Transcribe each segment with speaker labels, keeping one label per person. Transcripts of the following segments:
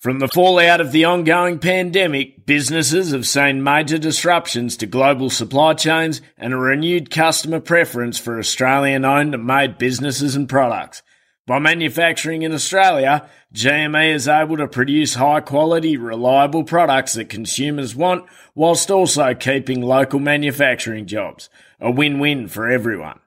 Speaker 1: From the fallout of the ongoing pandemic, businesses have seen major disruptions to global supply chains and a renewed customer preference for Australian owned and made businesses and products. By manufacturing in Australia, GME is able to produce high quality, reliable products that consumers want whilst also keeping local manufacturing jobs. A win win for everyone.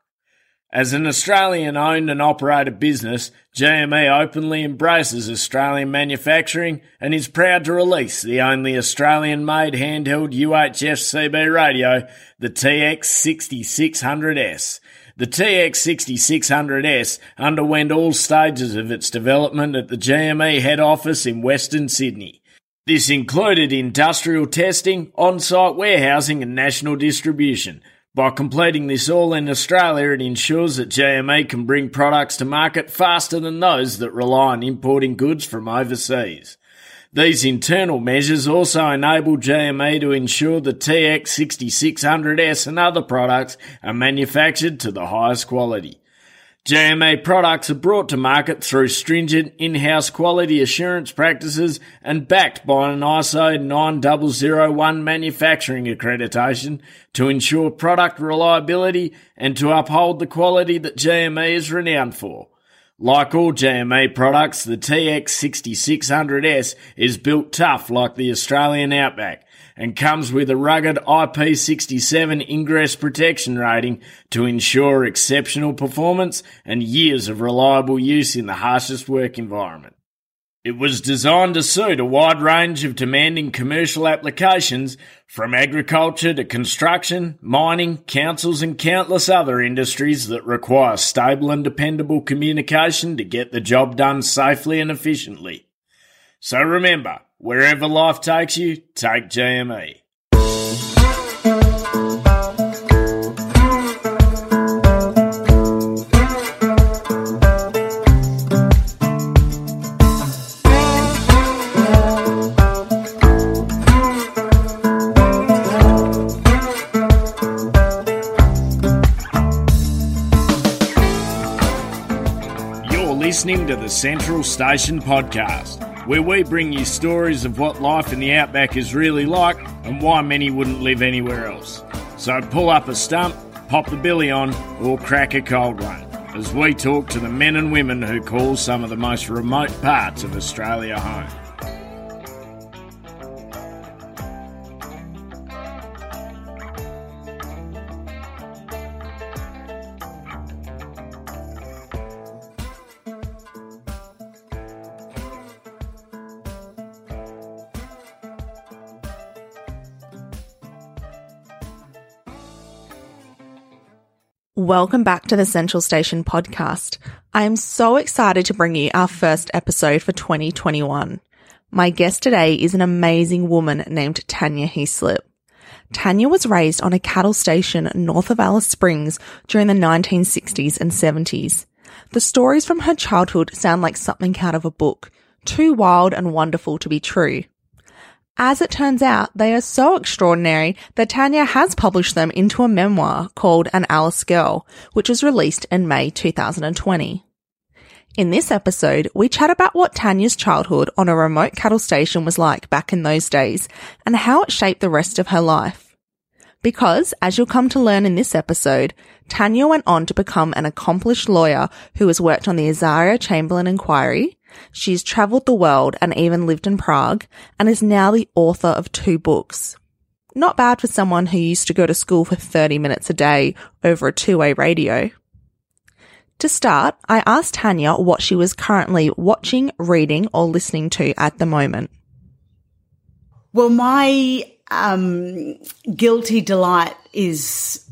Speaker 1: As an Australian owned and operated business, GME openly embraces Australian manufacturing and is proud to release the only Australian made handheld UHF CB radio, the TX6600S. The TX6600S underwent all stages of its development at the GME head office in Western Sydney. This included industrial testing, on site warehousing, and national distribution. By completing this all in Australia, it ensures that GME can bring products to market faster than those that rely on importing goods from overseas. These internal measures also enable GME to ensure the TX6600S and other products are manufactured to the highest quality. GME products are brought to market through stringent in-house quality assurance practices and backed by an ISO 9001 manufacturing accreditation to ensure product reliability and to uphold the quality that GME is renowned for. Like all GME products, the TX6600S is built tough like the Australian Outback and comes with a rugged IP67 ingress protection rating to ensure exceptional performance and years of reliable use in the harshest work environment. It was designed to suit a wide range of demanding commercial applications from agriculture to construction, mining, councils and countless other industries that require stable and dependable communication to get the job done safely and efficiently. So remember, Wherever life takes you, take GME. You're listening to the Central Station Podcast where we bring you stories of what life in the outback is really like and why many wouldn't live anywhere else. So pull up a stump, pop the billy on, or crack a cold one as we talk to the men and women who call some of the most remote parts of Australia home.
Speaker 2: Welcome back to the Central Station podcast. I am so excited to bring you our first episode for 2021. My guest today is an amazing woman named Tanya Heaslip. Tanya was raised on a cattle station north of Alice Springs during the 1960s and 70s. The stories from her childhood sound like something out of a book, too wild and wonderful to be true. As it turns out, they are so extraordinary that Tanya has published them into a memoir called An Alice Girl, which was released in May 2020. In this episode, we chat about what Tanya's childhood on a remote cattle station was like back in those days and how it shaped the rest of her life. Because, as you'll come to learn in this episode, Tanya went on to become an accomplished lawyer who has worked on the Azaria Chamberlain inquiry, She's traveled the world and even lived in Prague and is now the author of two books. Not bad for someone who used to go to school for 30 minutes a day over a two-way radio. To start, I asked Tanya what she was currently watching, reading, or listening to at the moment.
Speaker 3: Well, my um, guilty delight is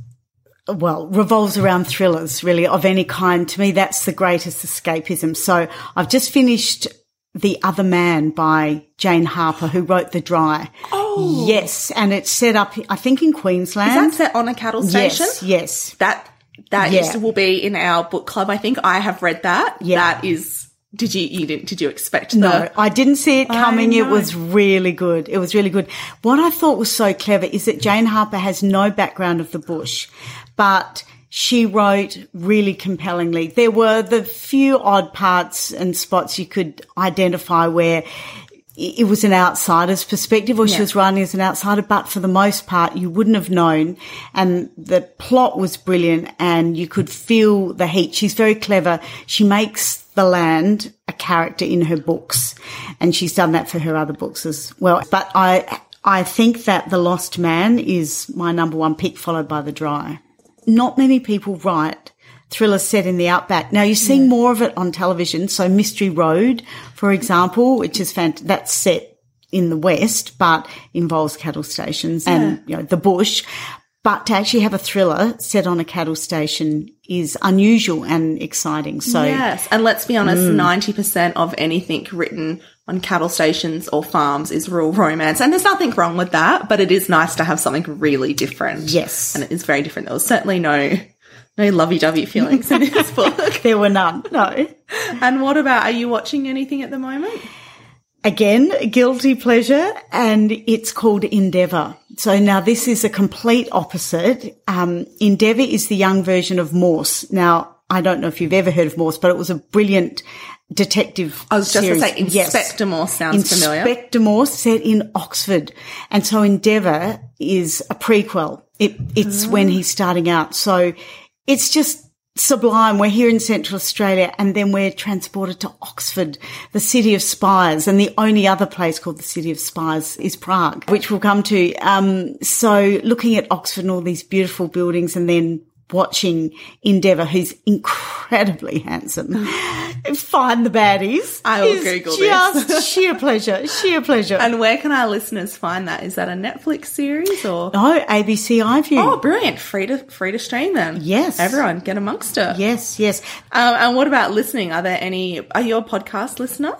Speaker 3: well, revolves around thrillers really of any kind. To me, that's the greatest escapism. So I've just finished The Other Man by Jane Harper, who wrote The Dry.
Speaker 2: Oh.
Speaker 3: Yes. And it's set up, I think, in Queensland.
Speaker 2: Is that set on a cattle station?
Speaker 3: Yes. Yes.
Speaker 2: That, that
Speaker 3: Yeah.
Speaker 2: will be in our book club. I think I have read that.
Speaker 3: Yeah.
Speaker 2: That is, did you, you didn't, did you expect
Speaker 3: No, I didn't see it coming. It was really good. It was really good. What I thought was so clever is that Jane Harper has no background of the bush, but she wrote really compellingly. There were the few odd parts and spots you could identify where it was an outsider's perspective or she was writing as an outsider, but for the most part, you wouldn't have known. And the plot was brilliant and you could feel the heat. She's very clever. She makes the land a character in her books and she's done that for her other books as well. But I, I think that The Lost Man is my number one pick followed by The Dry. Not many people write thrillers set in the outback. Now you're seeing more of it on television. So Mystery Road, for example, which is fant- that's set in the West, but involves cattle stations and, you know, the bush. But to actually have a thriller set on a cattle station is unusual and exciting. So
Speaker 2: Yes, and let's be honest, mm. ninety percent of anything written on cattle stations or farms is rural romance, and there's nothing wrong with that. But it is nice to have something really different.
Speaker 3: Yes.
Speaker 2: and it is very different. There was certainly no no lovey-dovey feelings in this book.
Speaker 3: there were none. No.
Speaker 2: And what about? Are you watching anything at the moment?
Speaker 3: Again, guilty pleasure, and it's called Endeavour. So now this is a complete opposite. Um, Endeavour is the young version of Morse. Now, I don't know if you've ever heard of Morse, but it was a brilliant detective
Speaker 2: I was just
Speaker 3: series.
Speaker 2: going to say,
Speaker 3: Yes.
Speaker 2: Inspector Morse sounds familiar.
Speaker 3: Inspector Morse set in Oxford. And so Endeavour is a prequel. It, it's when he's starting out. So it's just sublime. We're here in Central Australia and then we're transported to Oxford, the city of spies. And the only other place called the city of spies is Prague, which we'll come to. Um, so looking at Oxford and all these beautiful buildings and then watching Endeavour, who's incredibly handsome, find the baddies.
Speaker 2: I will Google
Speaker 3: just
Speaker 2: this.
Speaker 3: sheer pleasure, sheer pleasure.
Speaker 2: and where can our listeners find that? Is that a Netflix series or?
Speaker 3: no, ABC iView.
Speaker 2: Oh, brilliant! Free to free to stream then.
Speaker 3: Yes.
Speaker 2: everyone get amongst it.
Speaker 3: Yes, yes.
Speaker 2: Um, and what about listening? Are there any? Are you a podcast listener?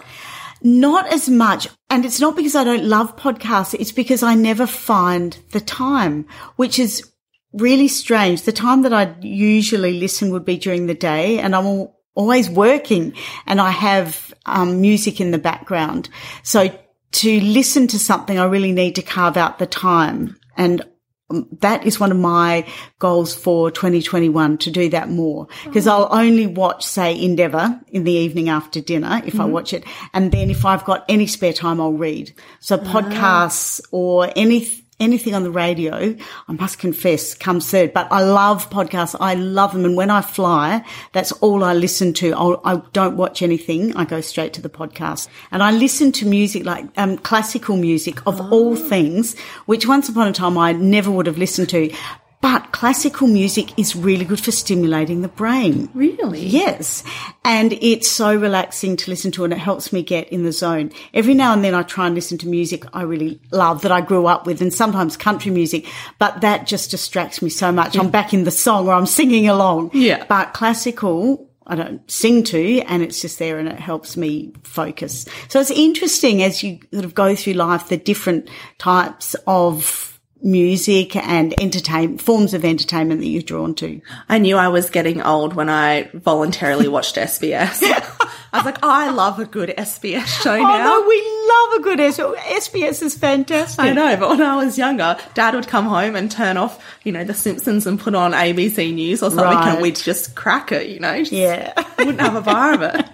Speaker 3: Not as much. And it's not because I don't love podcasts. It's because I never find the time, which is really strange. The time that I usually listen would be during the day and I'm always working and I have um, music in the background. So to listen to something, I really need to carve out the time. And um, that is one of my goals for 2021 to do that more because I'll only watch, say, Endeavour in the evening after dinner if I watch it. And then if I've got any spare time, I'll read. So podcasts or any, anything on the radio, I must confess, comes third. But I love podcasts. I love them. And when I fly, that's all I listen to. I'll, I don't watch anything. I go straight to the podcast. And I listen to music like um, classical music of all things, which once upon a time I never would have listened to. But classical music is really good for stimulating the brain.
Speaker 2: Really?
Speaker 3: Yes. And it's so relaxing to listen to and it helps me get in the zone. Every now and then I try and listen to music I really love that I grew up with and sometimes country music, but that just distracts me so much. I'm back in the song or I'm singing along.
Speaker 2: Yeah.
Speaker 3: But classical, I don't sing to and it's just there and it helps me focus. So it's interesting as you sort of go through life, the different types of music and entertain forms of entertainment that you're drawn to.
Speaker 2: I knew I was getting old when I voluntarily watched SBS. I was like, oh, I love a good SBS show
Speaker 3: Oh
Speaker 2: now.
Speaker 3: no, we love a good S- SBS is fantastic.
Speaker 2: I know, but when I was younger, Dad would come home and turn off, you know, The Simpsons and put on ABC News or something,
Speaker 3: Right.
Speaker 2: and we'd just crack it, you know. Just
Speaker 3: Yeah.
Speaker 2: wouldn't have a bar of it.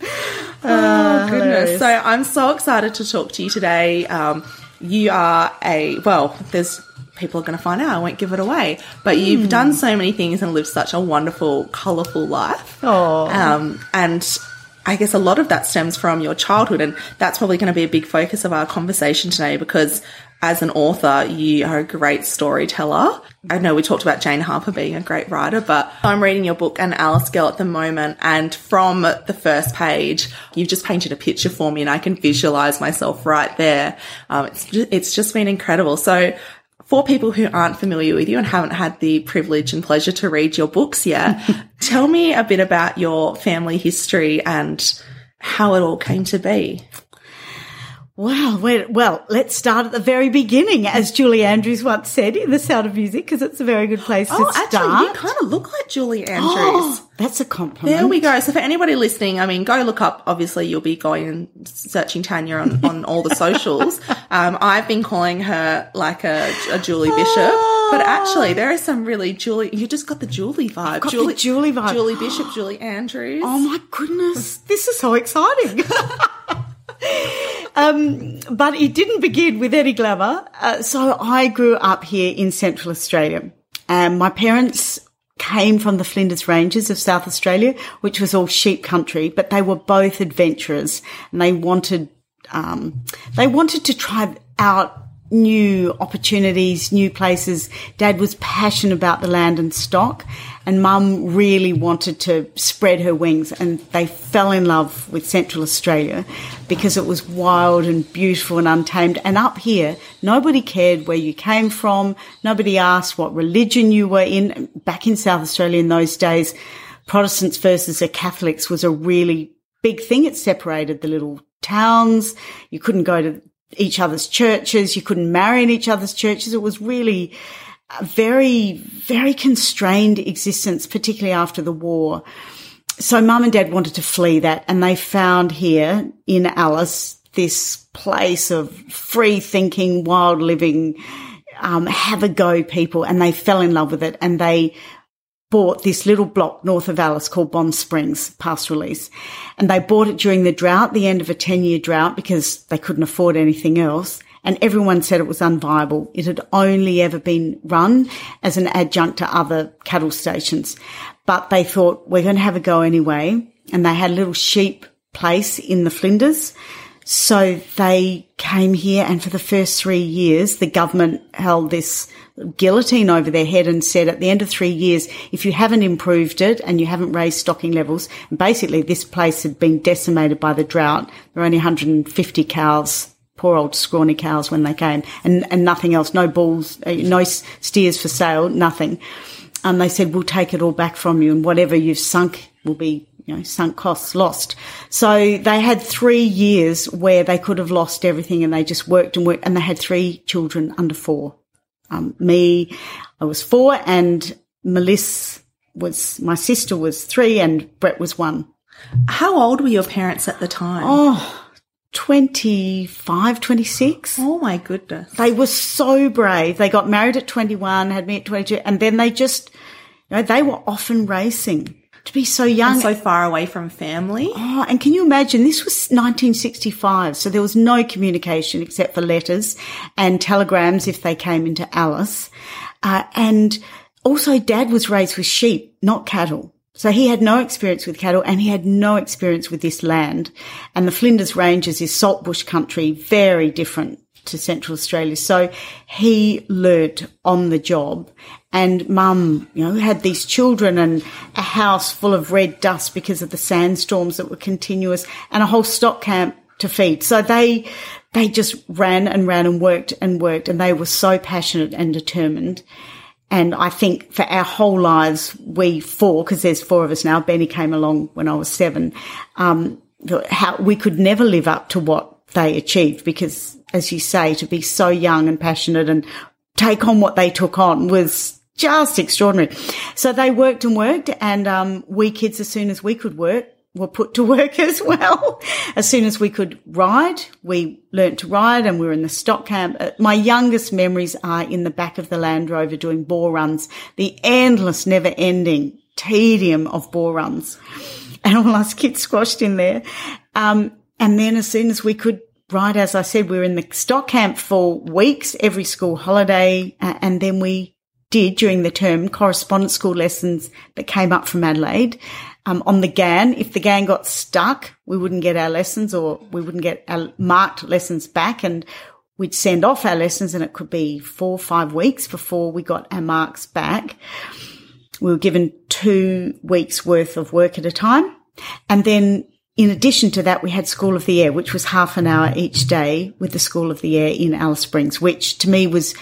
Speaker 2: oh goodness! So I'm so excited to talk to you today. Um, you are a well. There's people are going to find out. I won't give it away, but you've done so many things and lived such a wonderful, colourful life.
Speaker 3: Oh.
Speaker 2: Um, and I guess a lot of that stems from your childhood, and that's probably going to be a big focus of our conversation today because as an author, you are a great storyteller. I know we talked about Jane Harper being a great writer, but I'm reading your book, An Alice Girl, at the moment, and from the first page, you've just painted a picture for me, and I can visualize myself right there. Um, it's just, it's just been incredible. So for people who aren't familiar with you and haven't had the privilege and pleasure to read your books yet, tell me a bit about your family history and how it all came to be.
Speaker 3: Wow. Well, well, let's start at the very beginning, as Julie Andrews once said in The Sound of Music, because it's a very good place
Speaker 2: Oh,
Speaker 3: to start.
Speaker 2: actually, you kind of look like Julie Andrews.
Speaker 3: Oh, that's a compliment.
Speaker 2: There we go. So for anybody listening, I mean, go look up. Obviously, you'll be going and searching Tanya on, on all the socials. Um, I've been calling her like a, a Julie Bishop, but actually, there is some really Julie. You just got the Julie vibe.
Speaker 3: got the Julie vibe.
Speaker 2: Julie Bishop, Julie Andrews.
Speaker 3: Oh my goodness, this is so exciting. Um, but it didn't begin with any glamour. Uh, so I grew up here in Central Australia. And my parents came from the Flinders Ranges of South Australia, which was all sheep country, but they were both adventurers and they wanted, um, they wanted to try out new opportunities, new places. Dad was passionate about the land and stock and mum really wanted to spread her wings and they fell in love with Central Australia because it was wild and beautiful and untamed. And up here, nobody cared where you came from. Nobody asked what religion you were in. Back in South Australia in those days, Protestants versus the Catholics was a really big thing. It separated the little towns. You couldn't go to each other's churches. You couldn't marry in each other's churches. It was really a very, very constrained existence, particularly after the war. So mum and dad wanted to flee that and they found here in Alice this place of free thinking, wild living, um, have a go people and they fell in love with it and they bought this little block north of Alice called Bond Springs pastoral lease. And they bought it during the drought, the end of a 10 year drought because they couldn't afford anything else. And everyone said it was unviable. It had only ever been run as an adjunct to other cattle stations. But they thought we're going to have a go anyway. And they had a little sheep place in the Flinders. So they came here and for the first three years, the government held this guillotine over their head and said at the end of three years, if you haven't improved it and you haven't raised stocking levels, basically this place had been decimated by the drought. There were only 150 cows, poor old scrawny cows when they came and, and nothing else, no bulls, uh, no steers for sale, nothing. And they said, we'll take it all back from you and whatever you've sunk will be you know, sunk costs lost. So they had three years where they could have lost everything and they just worked and worked and they had three children under four um, me, I was four, and Melissa was my sister was three, and Brett was one.
Speaker 2: How old were your parents at the time?
Speaker 3: Oh, 25, 26.
Speaker 2: Oh my goodness.
Speaker 3: They were so brave. They got married at 21, had me at 22, and then they just, you know, they were often racing to be so young.
Speaker 2: And so far away from family.
Speaker 3: Oh, and can you imagine? This was 1965, so there was no communication except for letters and telegrams if they came into Alice. Uh, and also dad was raised with sheep, not cattle. So he had no experience with cattle and he had no experience with this land. And the Flinders Ranges is saltbush country, very different to Central Australia. So he learnt on the job and mum, you know, had these children and a house full of red dust because of the sandstorms that were continuous and a whole stock camp to feed. So they, they just ran and ran and worked and worked and they were so passionate and determined. And I think for our whole lives, we four, because there's four of us now, Benny came along when I was seven, um, how we could never live up to what they achieved because, as you say, to be so young and passionate and take on what they took on was just extraordinary. So they worked and worked, and um, we kids, as soon as we could work, were put to work as well. As soon as we could ride, we learnt to ride, and we were in the stock camp. Uh, my youngest memories are in the back of the Land Rover doing bore runs, the endless, never-ending tedium of bore runs, and all us kids squashed in there. Um, and then as soon as we could ride, as I said, we were in the stock camp for weeks, every school holiday. Uh, and then we did during the term correspondence school lessons that came up from Adelaide. Um, on the Ghan, if the Ghan got stuck, we wouldn't get our lessons or we wouldn't get our marked lessons back and we'd send off our lessons and it could be four or five weeks before we got our marks back. We were given two weeks worth of work at a time. And then in addition to that, we had School of the Air, which was half an hour each day with the School of the Air in Alice Springs, which to me was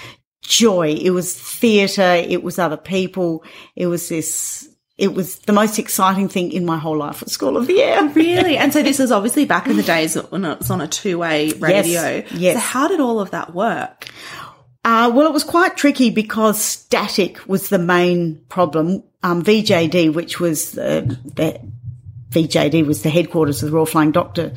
Speaker 3: joy. It was theatre. It was other people. It was this, it was the most exciting thing in my whole life at School of the Air.
Speaker 2: Really? And so this is obviously back in the days when it was on a two way radio.
Speaker 3: Yes. yes.
Speaker 2: So how did all of that work?
Speaker 3: Uh, well, it was quite tricky because static was the main problem. Um, VJD, which was uh, the VJD was the headquarters of the Royal Flying Doctor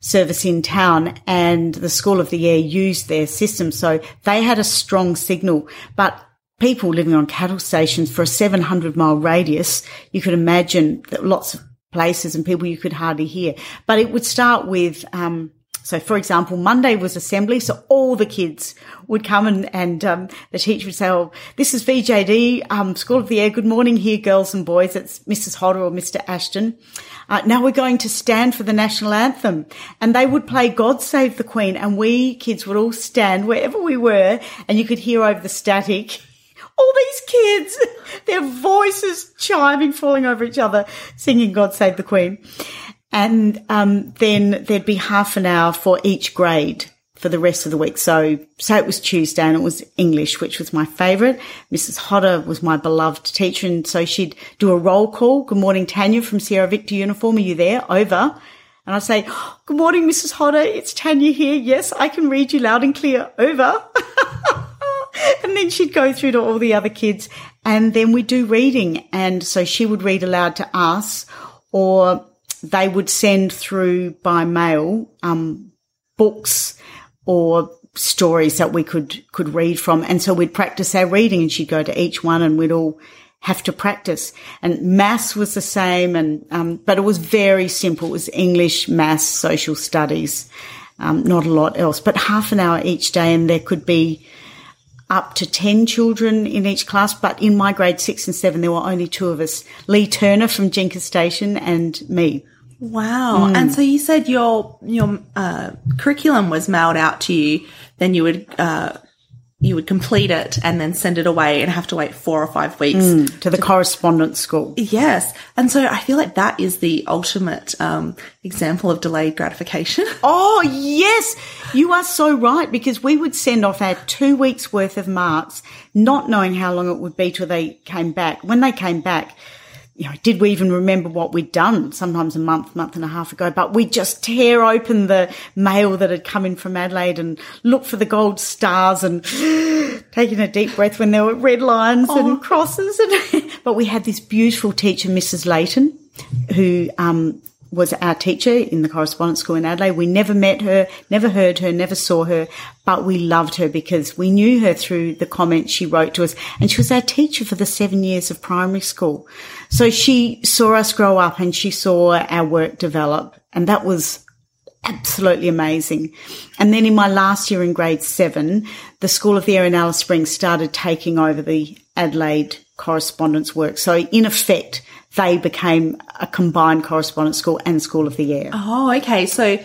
Speaker 3: service in town and the School of the Air used their system. So they had a strong signal, but people living on cattle stations for a 700 mile radius, you could imagine that lots of places and people you could hardly hear. But it would start with, um, so, for example, Monday was assembly, so all the kids would come and, and um, the teacher would say, "Oh, this is VJD, um, School of the Air. Good morning, here, girls and boys. It's Mrs. Hodder or Mr. Ashton. Uh, now we're going to stand for the national anthem." And they would play "God Save the Queen," and we kids would all stand wherever we were, and you could hear over the static all these kids, their voices chiming, falling over each other, singing God Save the Queen. And um, then there'd be half an hour for each grade for the rest of the week. So, say it was Tuesday and it was English, which was my favourite. Mrs. Hodder was my beloved teacher. And so she'd do a roll call. Good morning, Tanya from Sierra Victor Uniform. Are you there? Over. And I'd say, Good morning, Mrs. Hodder. It's Tanya here. Yes, I can read you loud and clear. Over. and then she'd go through to all the other kids and then we'd do reading. And so she would read aloud to us or they would send through by mail, um, books or stories that we could, could read from. And so we'd practice our reading and she'd go to each one and we'd all have to practice. And maths was the same and, um, but it was very simple. It was English, maths, social studies, um, not a lot else, but half an hour each day and there could be, up to 10 children in each class, but in my grade six and seven, there were only two of us Lee Turner from Jinka Station and me.
Speaker 2: Wow. Mm. And so you said your, your, uh, curriculum was mailed out to you, then you would, uh, you would complete it and then send it away and have to wait four or five weeks
Speaker 3: mm, to the to, correspondence school.
Speaker 2: Yes. And so I feel like that is the ultimate um, example of delayed gratification.
Speaker 3: Oh, yes. You are so right because we would send off our two weeks worth of marks, not knowing how long it would be till they came back. When they came back, you know, did we even remember what we'd done sometimes a month, month and a half ago? But we'd just tear open the mail that had come in from Adelaide and look for the gold stars and taking a deep breath when there were red lines oh. and crosses. And but we had this beautiful teacher, Mrs. Layton, who um, was our teacher in the correspondence school in Adelaide. We never met her, never heard her, never saw her, but we loved her because we knew her through the comments she wrote to us. And she was our teacher for the seven years of primary school. So she saw us grow up and she saw our work develop. And that was absolutely amazing. And then in my last year in grade seven, the School of the Air in Alice Springs started taking over the Adelaide correspondence work. So in effect, they became a combined correspondence school and School of the Air.
Speaker 2: Oh, okay. So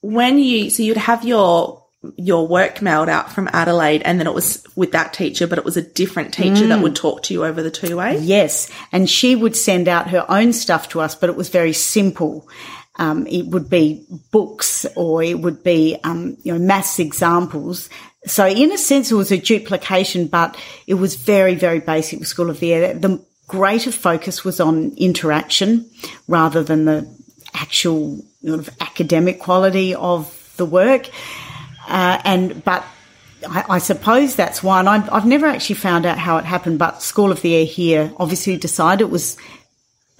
Speaker 2: when you, so you'd have your, your work mailed out from Adelaide and then it was with that teacher, but it was a different teacher mm. that would talk to you over the two way?
Speaker 3: Yes. And she would send out her own stuff to us, but it was very simple. Um, it would be books or it would be, um, you know, maths examples. So in a sense, it was a duplication, but it was very, very basic with School of the Air. The greater focus was on interaction rather than the actual sort of academic quality of the work. Uh, and, but I, I, suppose that's one. I've, I've never actually found out how it happened, but School of the Air here obviously decided it was,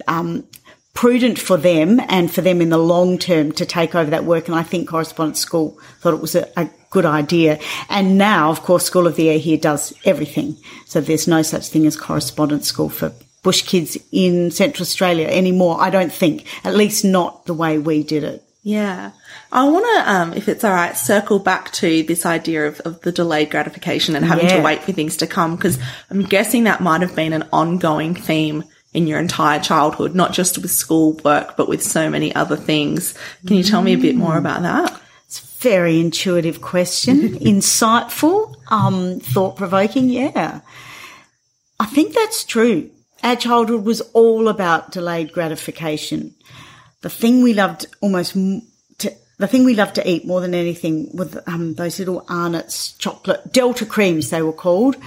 Speaker 3: um, prudent for them and for them in the long term to take over that work. And I think Correspondence School thought it was a, a good idea. And now, of course, School of the Air here does everything. So there's no such thing as Correspondence School for bush kids in Central Australia anymore. I don't think, at least not the way we did it.
Speaker 2: Yeah. I want to, um, if it's all right, circle back to this idea of, of the delayed gratification and having yeah. to wait for things to come because I'm guessing that might have been an ongoing theme in your entire childhood, not just with school work, but with so many other things. Can you tell me a bit more about that?
Speaker 3: Very intuitive question, insightful, um, thought provoking. Yeah. I think that's true our childhood was all about delayed gratification. The thing we loved almost to, the thing we loved to eat more than anything with um, those little Arnott's chocolate Delta creams they were called.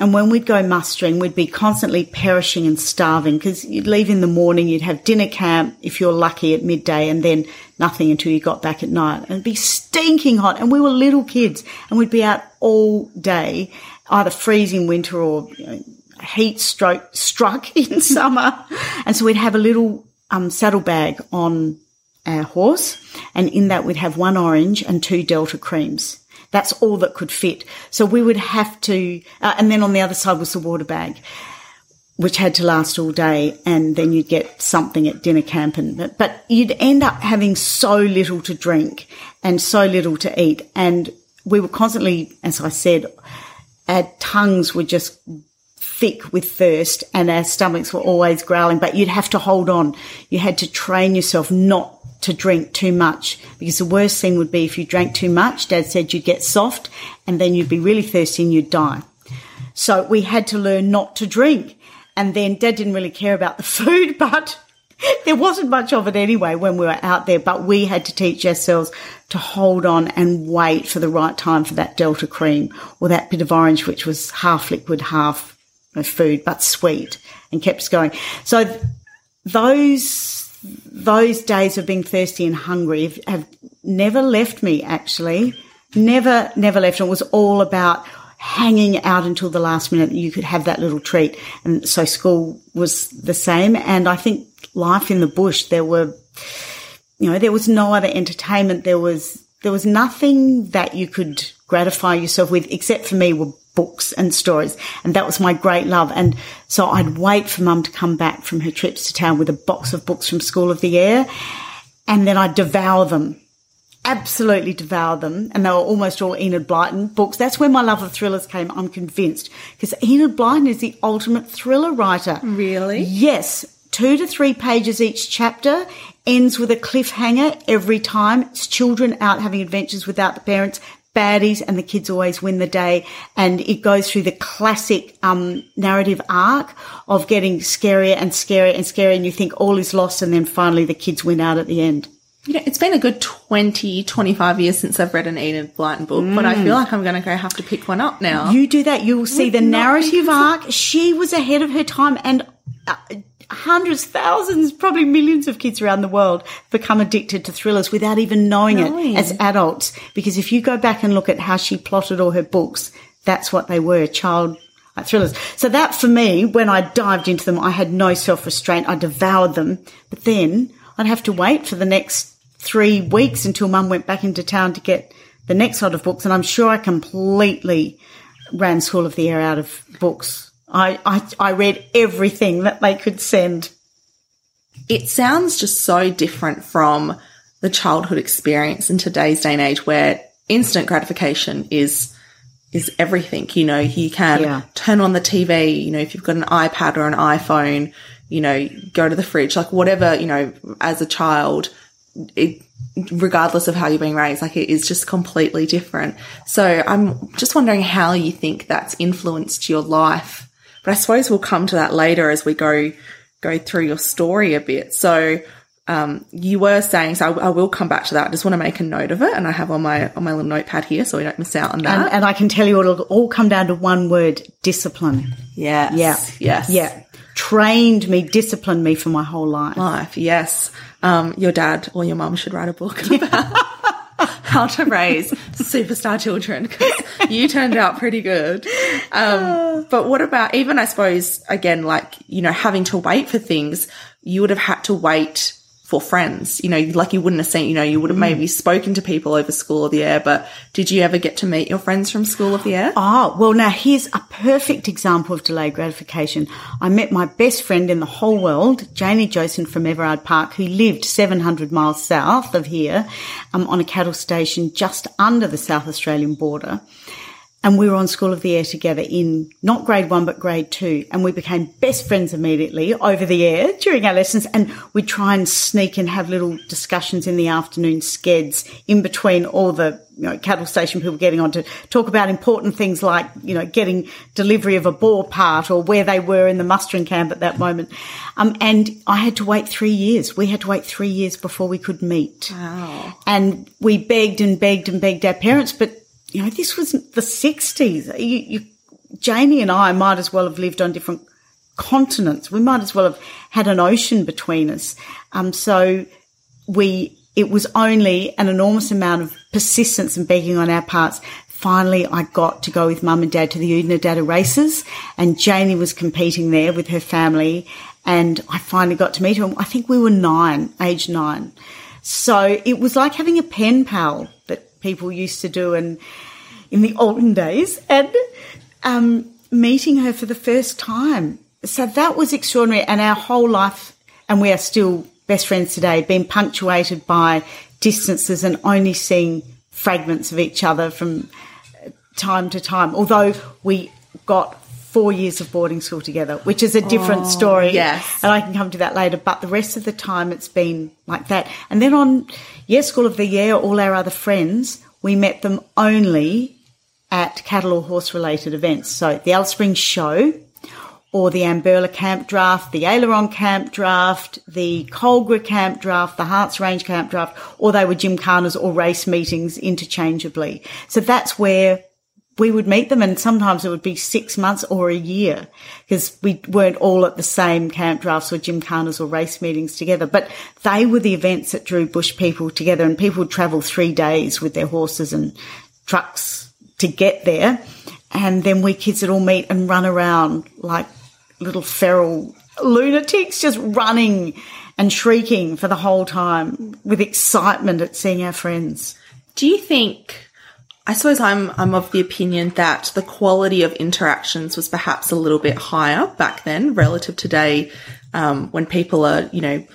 Speaker 3: And when we'd go mustering, we'd be constantly perishing and starving because you'd leave in the morning, you'd have dinner camp if you're lucky at midday and then nothing until you got back at night and it'd be stinking hot. And we were little kids and we'd be out all day, either freezing winter or you know, heat stroke struck in summer. and so we'd have a little um, saddlebag on our horse. And in that we'd have one orange and two Delta creams. That's all that could fit. So we would have to, uh, and then on the other side was the water bag. which had to last all day, and then you'd get something at dinner camp, and but, but you'd end up having so little to drink and so little to eat, and we were constantly, as I said, our tongues were just thick with thirst, and our stomachs were always growling. But you'd have to hold on. You had to train yourself not to drink too much because the worst thing would be if you drank too much. Dad said you'd get soft, and then you'd be really thirsty and you'd die. So we had to learn not to drink. And then dad didn't really care about the food, but there wasn't much of it anyway when we were out there. But we had to teach ourselves to hold on and wait for the right time for that Delta cream or that bit of orange, which was half liquid, half food, but sweet and kept going. So those, those days of being thirsty and hungry have, never left me actually. Never, never left. It was all about hanging out until the last minute you could have that little treat. And so school was the same. And I think life in the bush, there were, you know, there was no other entertainment. There was, there was nothing that you could gratify yourself with, except for me were books and stories. And that was my great love. And so I'd wait for mum to come back from her trips to town with a box of books from School of the Air. And then I'd devour them absolutely devour them, and they were almost all Enid Blyton books. That's where my love of thrillers came, I'm convinced, because Enid Blyton is the ultimate thriller writer.
Speaker 2: Really?
Speaker 3: Yes. Two to three pages each chapter, ends with a cliffhanger every time. It's children out having adventures without the parents, baddies, and the kids always win the day. And it goes through the classic um, narrative arc of getting scarier and scarier and scarier, and you think all is lost, and then finally the kids win out at the end.
Speaker 2: You know, it's been a good 20, 25 years since I've read an Enid Blyton book, mm. but I feel like I'm going to go have to pick one up now.
Speaker 3: You do that. You'll see Would the narrative arc. She was ahead of her time and uh, hundreds, thousands, probably millions of kids around the world become addicted to thrillers without even knowing, knowing. it as adults. Because if you go back and look at how she plotted all her books, that's what they were, child thrillers. So that for me, when I dived into them, I had no self restraint. I devoured them, but then I'd have to wait for the next three weeks until mum went back into town to get the next lot of books. And I'm sure I completely ran School of the Air out of books. I, I, I read everything that they could send.
Speaker 2: It sounds just so different from the childhood experience in today's day and age where instant gratification is is everything. You know, you can yeah. turn on the TV, you know, if you've got an iPad or an iPhone, you know, go to the fridge, like whatever, you know, as a child, it, regardless of how you're being raised, like it is just completely different. So I'm just wondering how you think that's influenced your life. But I suppose we'll come to that later as we go go through your story a bit. So um, you were saying, so I, I, will come back to that. I just want to make a note of it, and I have on my on my little notepad here, so we don't miss out on that.
Speaker 3: And, and I can tell you, it'll all come down to one word: discipline.
Speaker 2: Yes.
Speaker 3: Yeah.
Speaker 2: Yes.
Speaker 3: Yeah. Trained me, disciplined me for my whole life.
Speaker 2: Life. Yes um, your dad or your mum should write a book about how to raise superstar children because you turned out pretty good. Um, but what about even, I suppose, again, like, you know, having to wait for things, you would have had to wait for friends. You know, like you wouldn't have seen, you know, you would have maybe spoken to people over School of the Air, but did you ever get to meet your friends from School of the Air?
Speaker 3: Oh, well, now here's a perfect example of delayed gratification. I met my best friend in the whole world, Janie Josen from Everard Park, who lived 700 miles south of here um, on a cattle station just under the South Australian border. And we were on School of the Air together in not grade one, but grade two. And we became best friends immediately over the air during our lessons. And we'd try and sneak and have little discussions in the afternoon skeds in between all the you know, cattle station people getting on to talk about important things like, you know, getting delivery of a bore part or where they were in the mustering camp at that moment. Um, and I had to wait three years. We had to wait three years before we could meet.
Speaker 2: Wow.
Speaker 3: And we begged and begged and begged our parents, but you know, this was the 60s. You, you, Janie and I might as well have lived on different continents. We might as well have had an ocean between us. Um, so we, it was only an enormous amount of persistence and begging on our parts. Finally, I got to go with mum and dad to the Oodnadatta races and Janie was competing there with her family and I finally got to meet her. I think we were nine, age nine. So it was like having a pen pal people used to do and in the olden days and um, meeting her for the first time so that was extraordinary. And our whole life, and we are still best friends today, been punctuated by distances and only seeing fragments of each other from time to time. Although we got four years of boarding school together, which is a different
Speaker 2: Oh,
Speaker 3: story.
Speaker 2: yes.
Speaker 3: And I can come to that later. But the rest of the time it's been like that. And then on Yes School of the Air, all our other friends, we met them only at cattle or horse related events. So the Alice Springs show or the Amburla camp draft, the Aileron camp draft, the Colgra camp draft, the Harts Range camp draft, or they were Jim gymkhanas or race meetings interchangeably. So that's where we would meet them and sometimes it would be six months or a year because we weren't all at the same camp drafts or gymkhanas or race meetings together. But they were the events that drew bush people together and people would travel three days with their horses and trucks to get there. And then we kids would all meet and run around like little feral lunatics just running and shrieking for the whole time with excitement at seeing our friends.
Speaker 2: Do you think? I suppose I'm I'm of the opinion that the quality of interactions was perhaps a little bit higher back then relative to today, um, when people are you know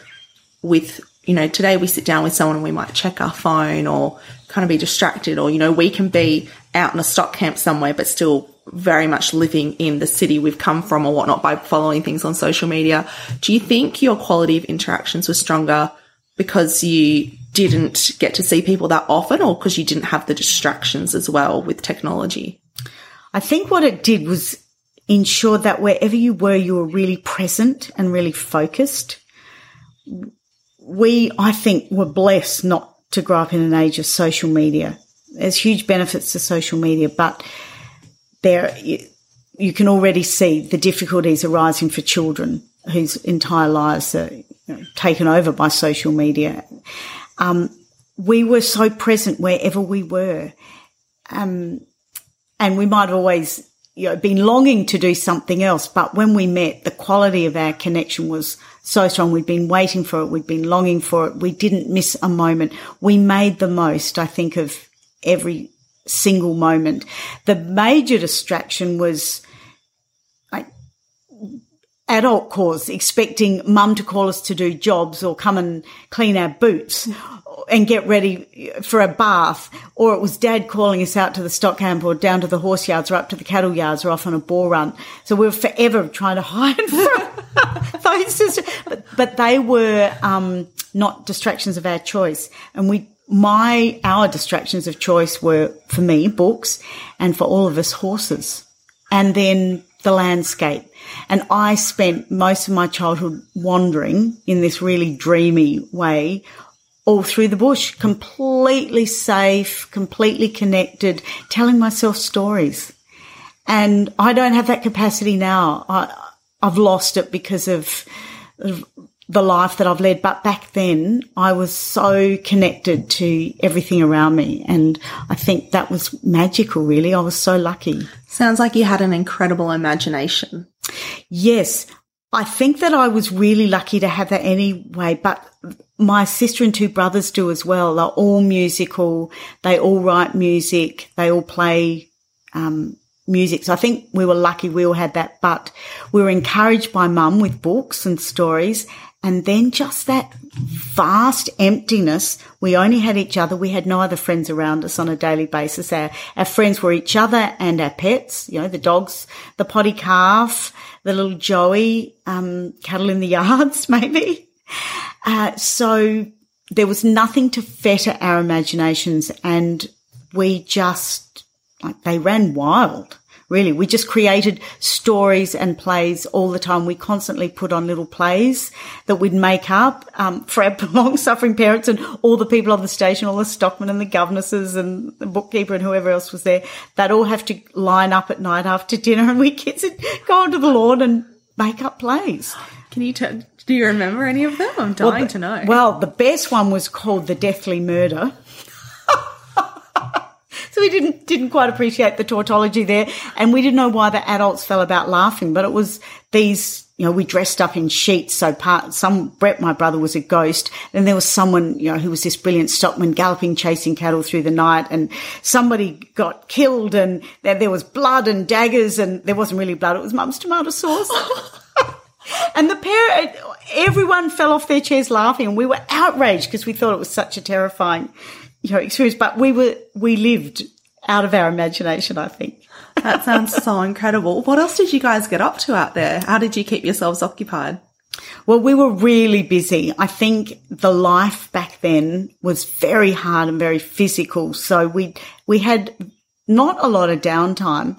Speaker 2: with you know today we sit down with someone and we might check our phone or kind of be distracted or you know we can be out in a stock camp somewhere but still very much living in the city we've come from or whatnot by following things on social media. Do you think your quality of interactions was stronger because you didn't get to see people that often or because you didn't have the distractions as well with technology?
Speaker 3: I think what it did was ensure that wherever you were, you were really present and really focused. We, I think, were blessed not to grow up in an age of social media. There's huge benefits to social media, but there, you, can already see the difficulties arising for children whose entire lives are you know, taken over by social media. Um, we were so present wherever we were. Um, and we might have always you know, been longing to do something else. But when we met, the quality of our connection was so strong. We'd been waiting for it. We'd been longing for it. We didn't miss a moment. We made the most, I think, of every single moment. The major distraction was adult cause, expecting mum to call us to do jobs or come and clean our boots and get ready for a bath. Or it was dad calling us out to the stock camp or down to the horse yards or up to the cattle yards or off on a bore run. So we were forever trying to hide from those, dis- but, but they were, um, not distractions of our choice. And we, my, our distractions of choice were for me, books and for all of us, horses and then the landscape. And I spent most of my childhood wandering in this really dreamy way all through the bush, completely safe, completely connected, telling myself stories. And I don't have that capacity now. I, I've lost it because of, of the life that I've led. But back then I was so connected to everything around me. And I think that was magical, really. I was so lucky.
Speaker 2: Sounds like you had an incredible imagination.
Speaker 3: Yes. I think that I was really lucky to have that anyway, but my sister and two brothers do as well. They're all musical. They all write music. They all play, um, music. So I think we were lucky we all had that, but we were encouraged by mum with books and stories. And then just that vast emptiness. We only had each other. We had no other friends around us on a daily basis. Our, our friends were each other and our pets, you know, the dogs, the poddy calf, the little Joey, um, cattle in the yards, maybe. Uh, so there was nothing to fetter our imaginations and we just, like, they ran wild. Really, we just created stories and plays all the time. We constantly put on little plays that we'd make up um, for our long-suffering parents and all the people on the station, all the stockmen and the governesses and the bookkeeper and whoever else was there. They'd all have to line up at night after dinner, and we kids would go onto the lawn and make up plays.
Speaker 2: Can you t- do you remember any of them? I'm dying
Speaker 3: Well,
Speaker 2: to know.
Speaker 3: Well, the best one was called the Deathly Murder. So we didn't didn't quite appreciate the tautology there, and we didn't know why the adults fell about laughing. But it was these. You know, we dressed up in sheets. So part, some, Brett, my brother, was a ghost. Then there was someone, you know, who was this brilliant stockman galloping, chasing cattle through the night. And somebody got killed and there, there was blood and daggers and there wasn't really blood. It was mum's tomato sauce. And the pair, everyone fell off their chairs laughing, and we were outraged because we thought it was such a terrifying, you know, experience. But we were, we lived out of our imagination, I think.
Speaker 2: That sounds so incredible. What else did you guys get up to out there? How did you keep yourselves occupied?
Speaker 3: Well, we were really busy. I think the life back then was very hard and very physical. So we, we had not a lot of downtime.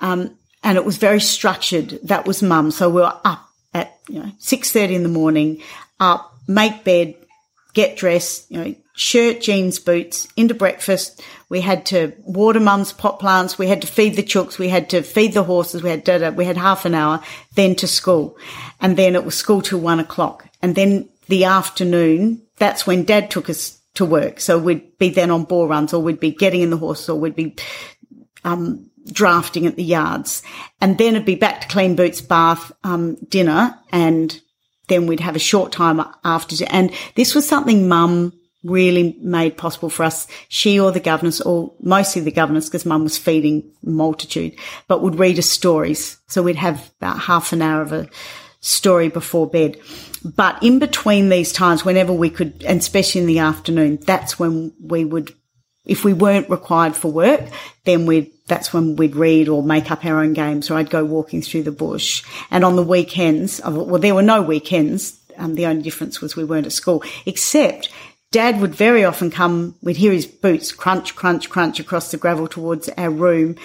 Speaker 3: Um, and it was very structured. That was mum. So we were up at, you know, 6.30 in the morning, up, make bed, get dressed, you know, shirt, jeans, boots, into breakfast. We had to water mum's pot plants. We had to feed the chooks. We had to feed the horses. We had da, da, we had half an hour, then to school. And then it was school till one o'clock. And then the afternoon, that's when dad took us to work. So we'd be then on bore runs or we'd be getting in the horse or we'd be, um, drafting at the yards. And then it'd be back to clean boots, bath, um, dinner and then we'd have a short time after. And this was something mum really made possible for us. She or the governess, or mostly the governess, because mum was feeding multitude, but would read us stories. So we'd have about half an hour of a story before bed. But in between these times, whenever we could, and especially in the afternoon, that's when we would, if we weren't required for work, then we'd, that's when we'd read or make up our own games or I'd go walking through the bush. And on the weekends, well, there were no weekends. Um, the only difference was we weren't at school, except Dad would very often come, we'd hear his boots crunch, crunch, crunch across the gravel towards our room.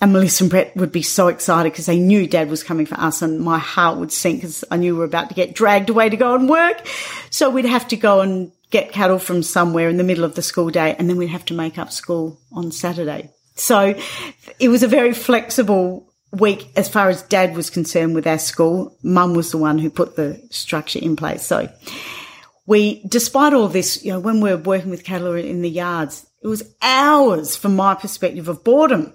Speaker 3: And Melissa and Brett would be so excited because they knew Dad was coming for us, and my heart would sink because I knew we were about to get dragged away to go and work. So we'd have to go and get cattle from somewhere in the middle of the school day, and then we'd have to make up school on Saturday. So it was a very flexible week as far as Dad was concerned with our school. Mum was the one who put the structure in place. So we, despite all this, you know, when we were working with cattle in the yards, it was hours from my perspective of boredom.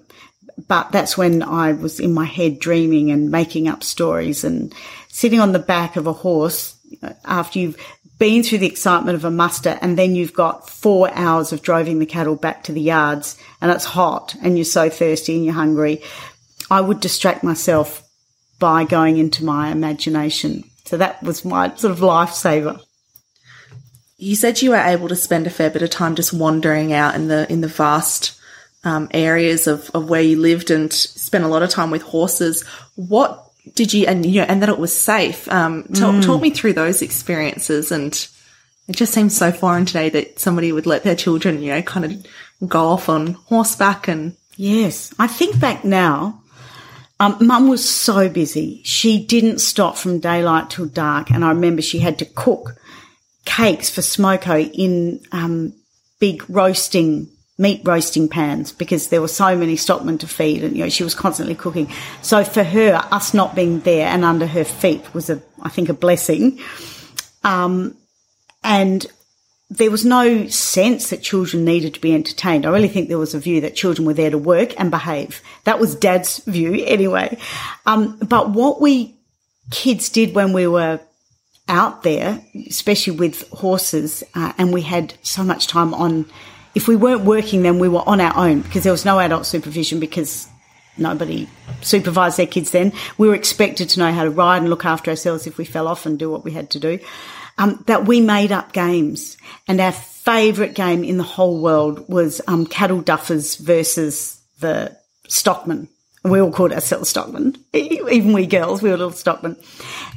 Speaker 3: But that's when I was in my head dreaming and making up stories and sitting on the back of a horse after you've been through the excitement of a muster and then you've got four hours of driving the cattle back to the yards and it's hot and you're so thirsty and you're hungry. I would distract myself by going into my imagination. So that was my sort of lifesaver
Speaker 2: you said you were able to spend a fair bit of time just wandering out in the in the vast um, areas of, of where you lived and spent a lot of time with horses. What did you and you know and that it was safe? Um, talk, mm. talk me through those experiences and it just seems so foreign today that somebody would let their children, you know, kind of go off on horseback and.
Speaker 3: Yes. I think back now, um, mum was so busy. She didn't stop from daylight till dark. And I remember she had to cook cakes for smoko in um, big roasting meat roasting pans because there were so many stockmen to feed and you know she was constantly cooking so for her us not being there and under her feet was a i think a blessing um, and there was no sense that children needed to be entertained. I really think there was a view that children were there to work and behave. That was dad's view anyway. Um, but what we kids did when we were out there, especially with horses, uh, and we had so much time on. If we weren't working, then we were on our own because there was no adult supervision because nobody supervised their kids then. We were expected to know how to ride and look after ourselves if we fell off and do what we had to do. Um, that we made up games, and our favourite game in the whole world was um, cattle duffers versus the stockmen. We all called ourselves stockmen, even we girls. We were little stockmen,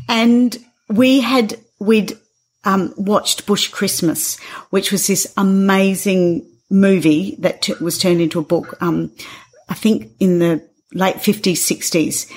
Speaker 3: and we had we'd um, watched Bush Christmas, which was this amazing movie that t- was turned into a book. Um, I think in the late 50s, 60s.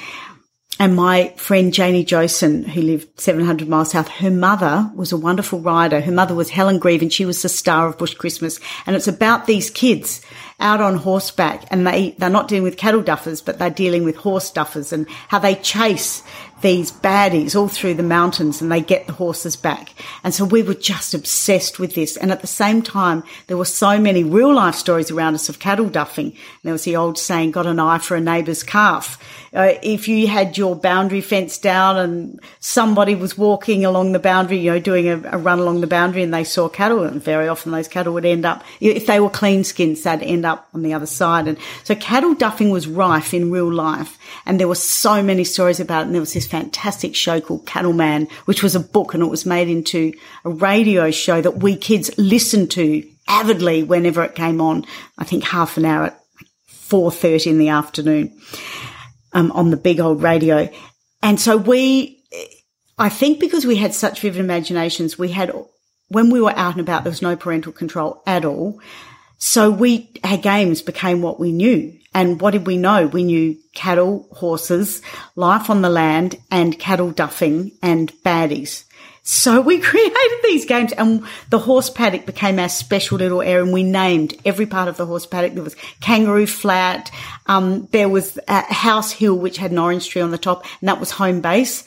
Speaker 3: And my friend Janie Josen, who lived 700 miles south, her mother was a wonderful rider. Her mother was Helen Grieve and she was the star of Bush Christmas. And it's about these kids out on horseback and they, they're not dealing with cattle duffers, but they're dealing with horse duffers and how they chase these baddies all through the mountains and they get the horses back. And so we were just obsessed with this. And at the same time, there were so many real life stories around us of cattle duffing. And there was the old saying, got an eye for a neighbour's calf. Uh, if you had your boundary fence down and somebody was walking along the boundary, you know, doing a, a run along the boundary and they saw cattle, and very often those cattle would end up, if they were clean skins, they'd end up on the other side. And so cattle duffing was rife in real life. And there were so many stories about it. And there was this fantastic show called Cattleman, which was a book and it was made into a radio show that we kids listened to avidly whenever it came on. I think half an hour at 4.30 in the afternoon, um, on the big old radio. And so we, I think because we had such vivid imaginations, we had, when we were out and about, there was no parental control at all. So we, our games became what we knew. And what did we know? We knew cattle, horses, life on the land and cattle duffing and baddies. So we created these games and the horse paddock became our special little area and we named every part of the horse paddock. There was Kangaroo Flat. Um, there was a House Hill, which had an orange tree on the top and that was home base.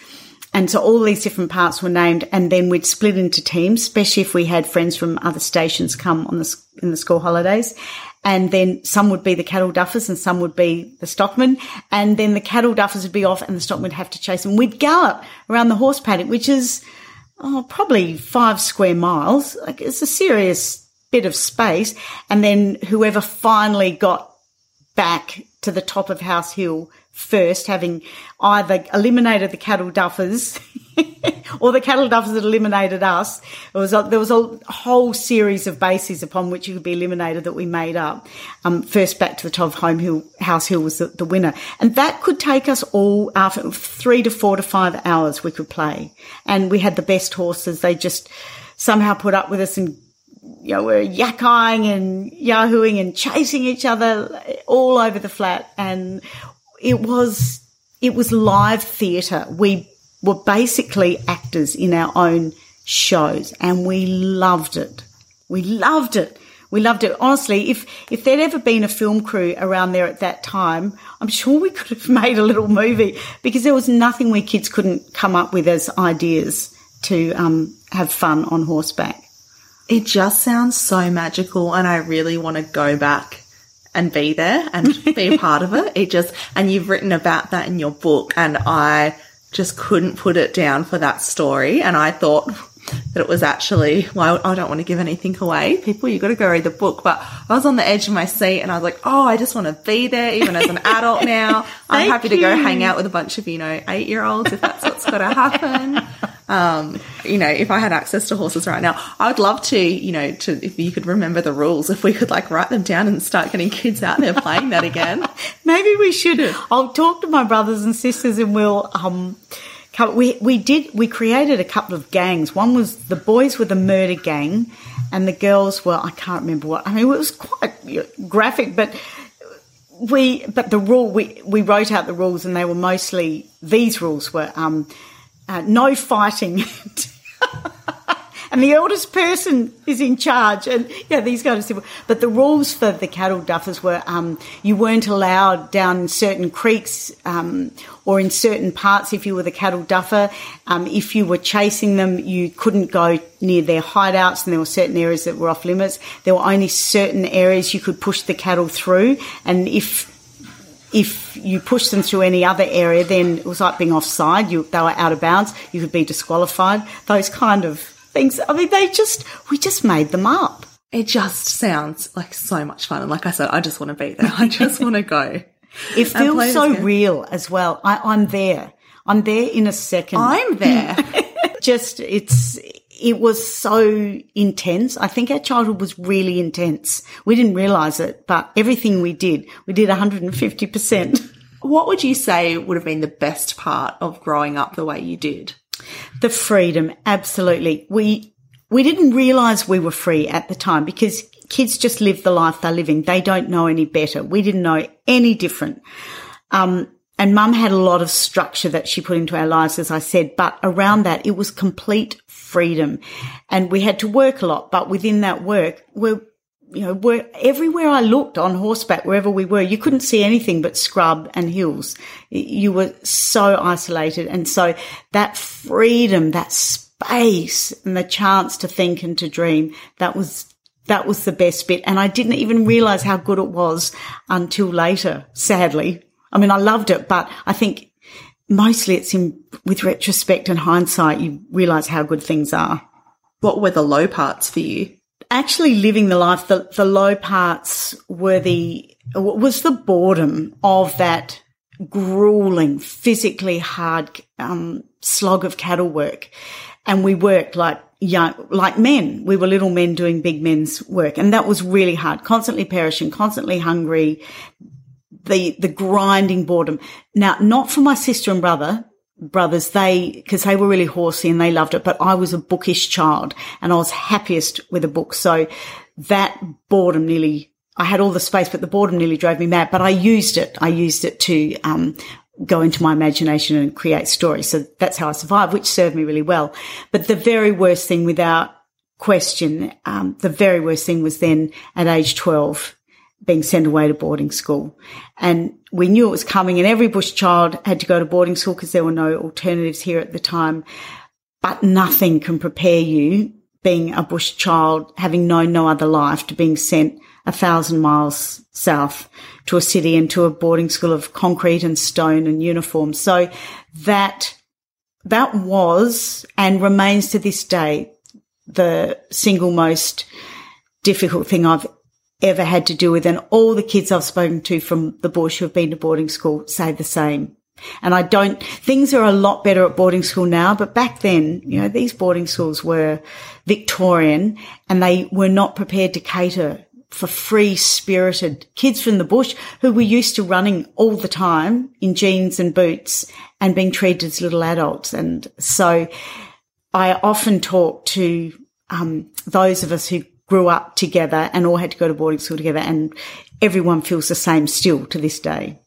Speaker 3: And so all these different parts were named and then we'd split into teams, especially if we had friends from other stations come on the, in the school holidays. And then some would be the cattle duffers and some would be the stockmen. And then the cattle duffers would be off and the stockmen would have to chase them. We'd gallop around the horse paddock, which is, oh, probably five square miles. Like it's a serious bit of space. And then whoever finally got back to the top of House Hill first, having either eliminated the cattle duffers or the cattle duffers that eliminated us. It was a, there was a whole series of bases upon which you could be eliminated that we made up. Um, first back to the top of Home Hill, House Hill was the, the winner, and that could take us all after three to four to five hours. We could play, and we had the best horses. They just somehow put up with us and you know, we're yakking and yahooing and chasing each other all over the flat. And it was, it was live theatre. We were basically actors in our own shows and we loved it. We loved it. We loved it. Honestly, if, if there'd ever been a film crew around there at that time, I'm sure we could have made a little movie because there was nothing we kids couldn't come up with as ideas to um, have fun on horseback.
Speaker 2: It just sounds so magical and I really want to go back and be there and be a part of it. It just, and you've written about that in your book and I just couldn't put it down for that story. And I thought that it was actually, well, I don't want to give anything away. People, you got to go read the book. But I was on the edge of my seat and I was like, oh, I just want to be there even as an adult now. I'm happy to go hang out with a bunch of, you know, eight year olds if that's what's got to happen. Um, you know, if I had access to horses right now, I would love to, you know, to if you could remember the rules, if we could like write them down and start getting kids out there playing that again.
Speaker 3: Maybe we should. I'll talk to my brothers and sisters and we'll um we we did we created a couple of gangs. One was the boys were the murder gang, and the girls were I can't remember what. I mean, it was quite graphic, but we but the rule we we wrote out the rules, and they were mostly these rules were um uh, no fighting. and the eldest person is in charge. And yeah, these kind of simple. But the rules for the cattle duffers were um, you weren't allowed down certain creeks um, or in certain parts if you were the cattle duffer. Um, if you were chasing them, you couldn't go near their hideouts, and there were certain areas that were off limits. There were only certain areas you could push the cattle through, and if if you push them through any other area, then it was like being offside. You, they were out of bounds. You could be disqualified. Those kind of things. I mean, they just, we just made them up.
Speaker 2: It just sounds like so much fun. And like I said, I just want to be there. I just want to go.
Speaker 3: It feels so real as well. I, I'm there. I'm there in a second.
Speaker 2: I'm there.
Speaker 3: just, it's, it was so intense. I think our childhood was really intense. We didn't realize it, but everything we did, we did 150%.
Speaker 2: What would you say would have been the best part of growing up the way you did?
Speaker 3: The freedom, absolutely. We, we didn't realize we were free at the time because kids just live the life they're living. They don't know any better. We didn't know any different. Um, and mum had a lot of structure that she put into our lives, as I said, but around that, it was complete freedom. And we had to work a lot, but within that work, we're, you know, we're, everywhere I looked on horseback, wherever we were, you couldn't see anything but scrub and hills. You were so isolated. And so that freedom, that space and the chance to think and to dream, that was that was the best bit. And I didn't even realize how good it was until later, sadly. I mean, I loved it, but I think mostly it's in with retrospect and hindsight you realize how good things are
Speaker 2: what were the low parts for you
Speaker 3: actually living the life, the, the low parts were the, was the boredom of that grueling, physically hard, um, slog of cattle work. And we worked like young, like men. We were little men doing big men's work. And that was really hard, constantly perishing, constantly hungry, the, the grinding boredom. Now, not for my sister and brother, brothers, they, because they were really horsey and they loved it, but I was a bookish child and I was happiest with a book. So that boredom nearly, I had all the space, but the boredom nearly drove me mad, but I used it. I used it to, um, go into my imagination and create stories. So that's how I survived, which served me really well. But the very worst thing without question, um, the very worst thing was then at age 12, being sent away to boarding school. And we knew it was coming and every bush child had to go to boarding school because there were no alternatives here at the time. But nothing can prepare you being a bush child, having known no other life to being sent a thousand miles south to a city and to a boarding school of concrete and stone and uniform. So that, that was and remains to this day the single most difficult thing I've ever had to do with. And all the kids I've spoken to from the bush who have been to boarding school say the same. And I don't, things are a lot better at boarding school now, but back then, you know, these boarding schools were Victorian and they were not prepared to cater for free spirited kids from the bush who were used to running all the time in jeans and boots and being treated as little adults. And so I often talk to um, those of us who grew up together and all had to go to boarding school together and everyone feels the same still to this day.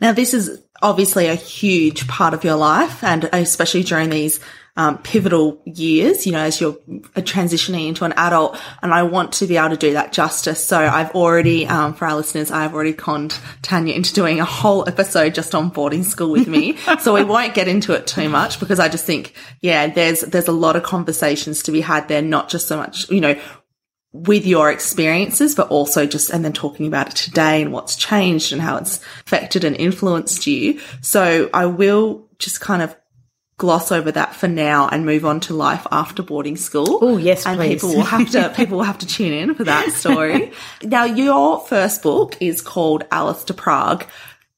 Speaker 2: Now, this is obviously a huge part of your life and especially during these um, pivotal years, you know, as you're transitioning into an adult. And I want to be able to do that justice. So I've already, um, for our listeners, I've already conned Tanya into doing a whole episode just on boarding school with me. so we won't get into it too much because I just think, yeah, there's, there's a lot of conversations to be had there, not just so much, you know, with your experiences, but also just, and then talking about it today and what's changed and how it's affected and influenced you. So I will just kind of gloss over that for now and move on to life after boarding school.
Speaker 3: Oh yes,
Speaker 2: and
Speaker 3: please.
Speaker 2: people will have to people will have to tune in for that story. now, your first book is called Alice to Prague.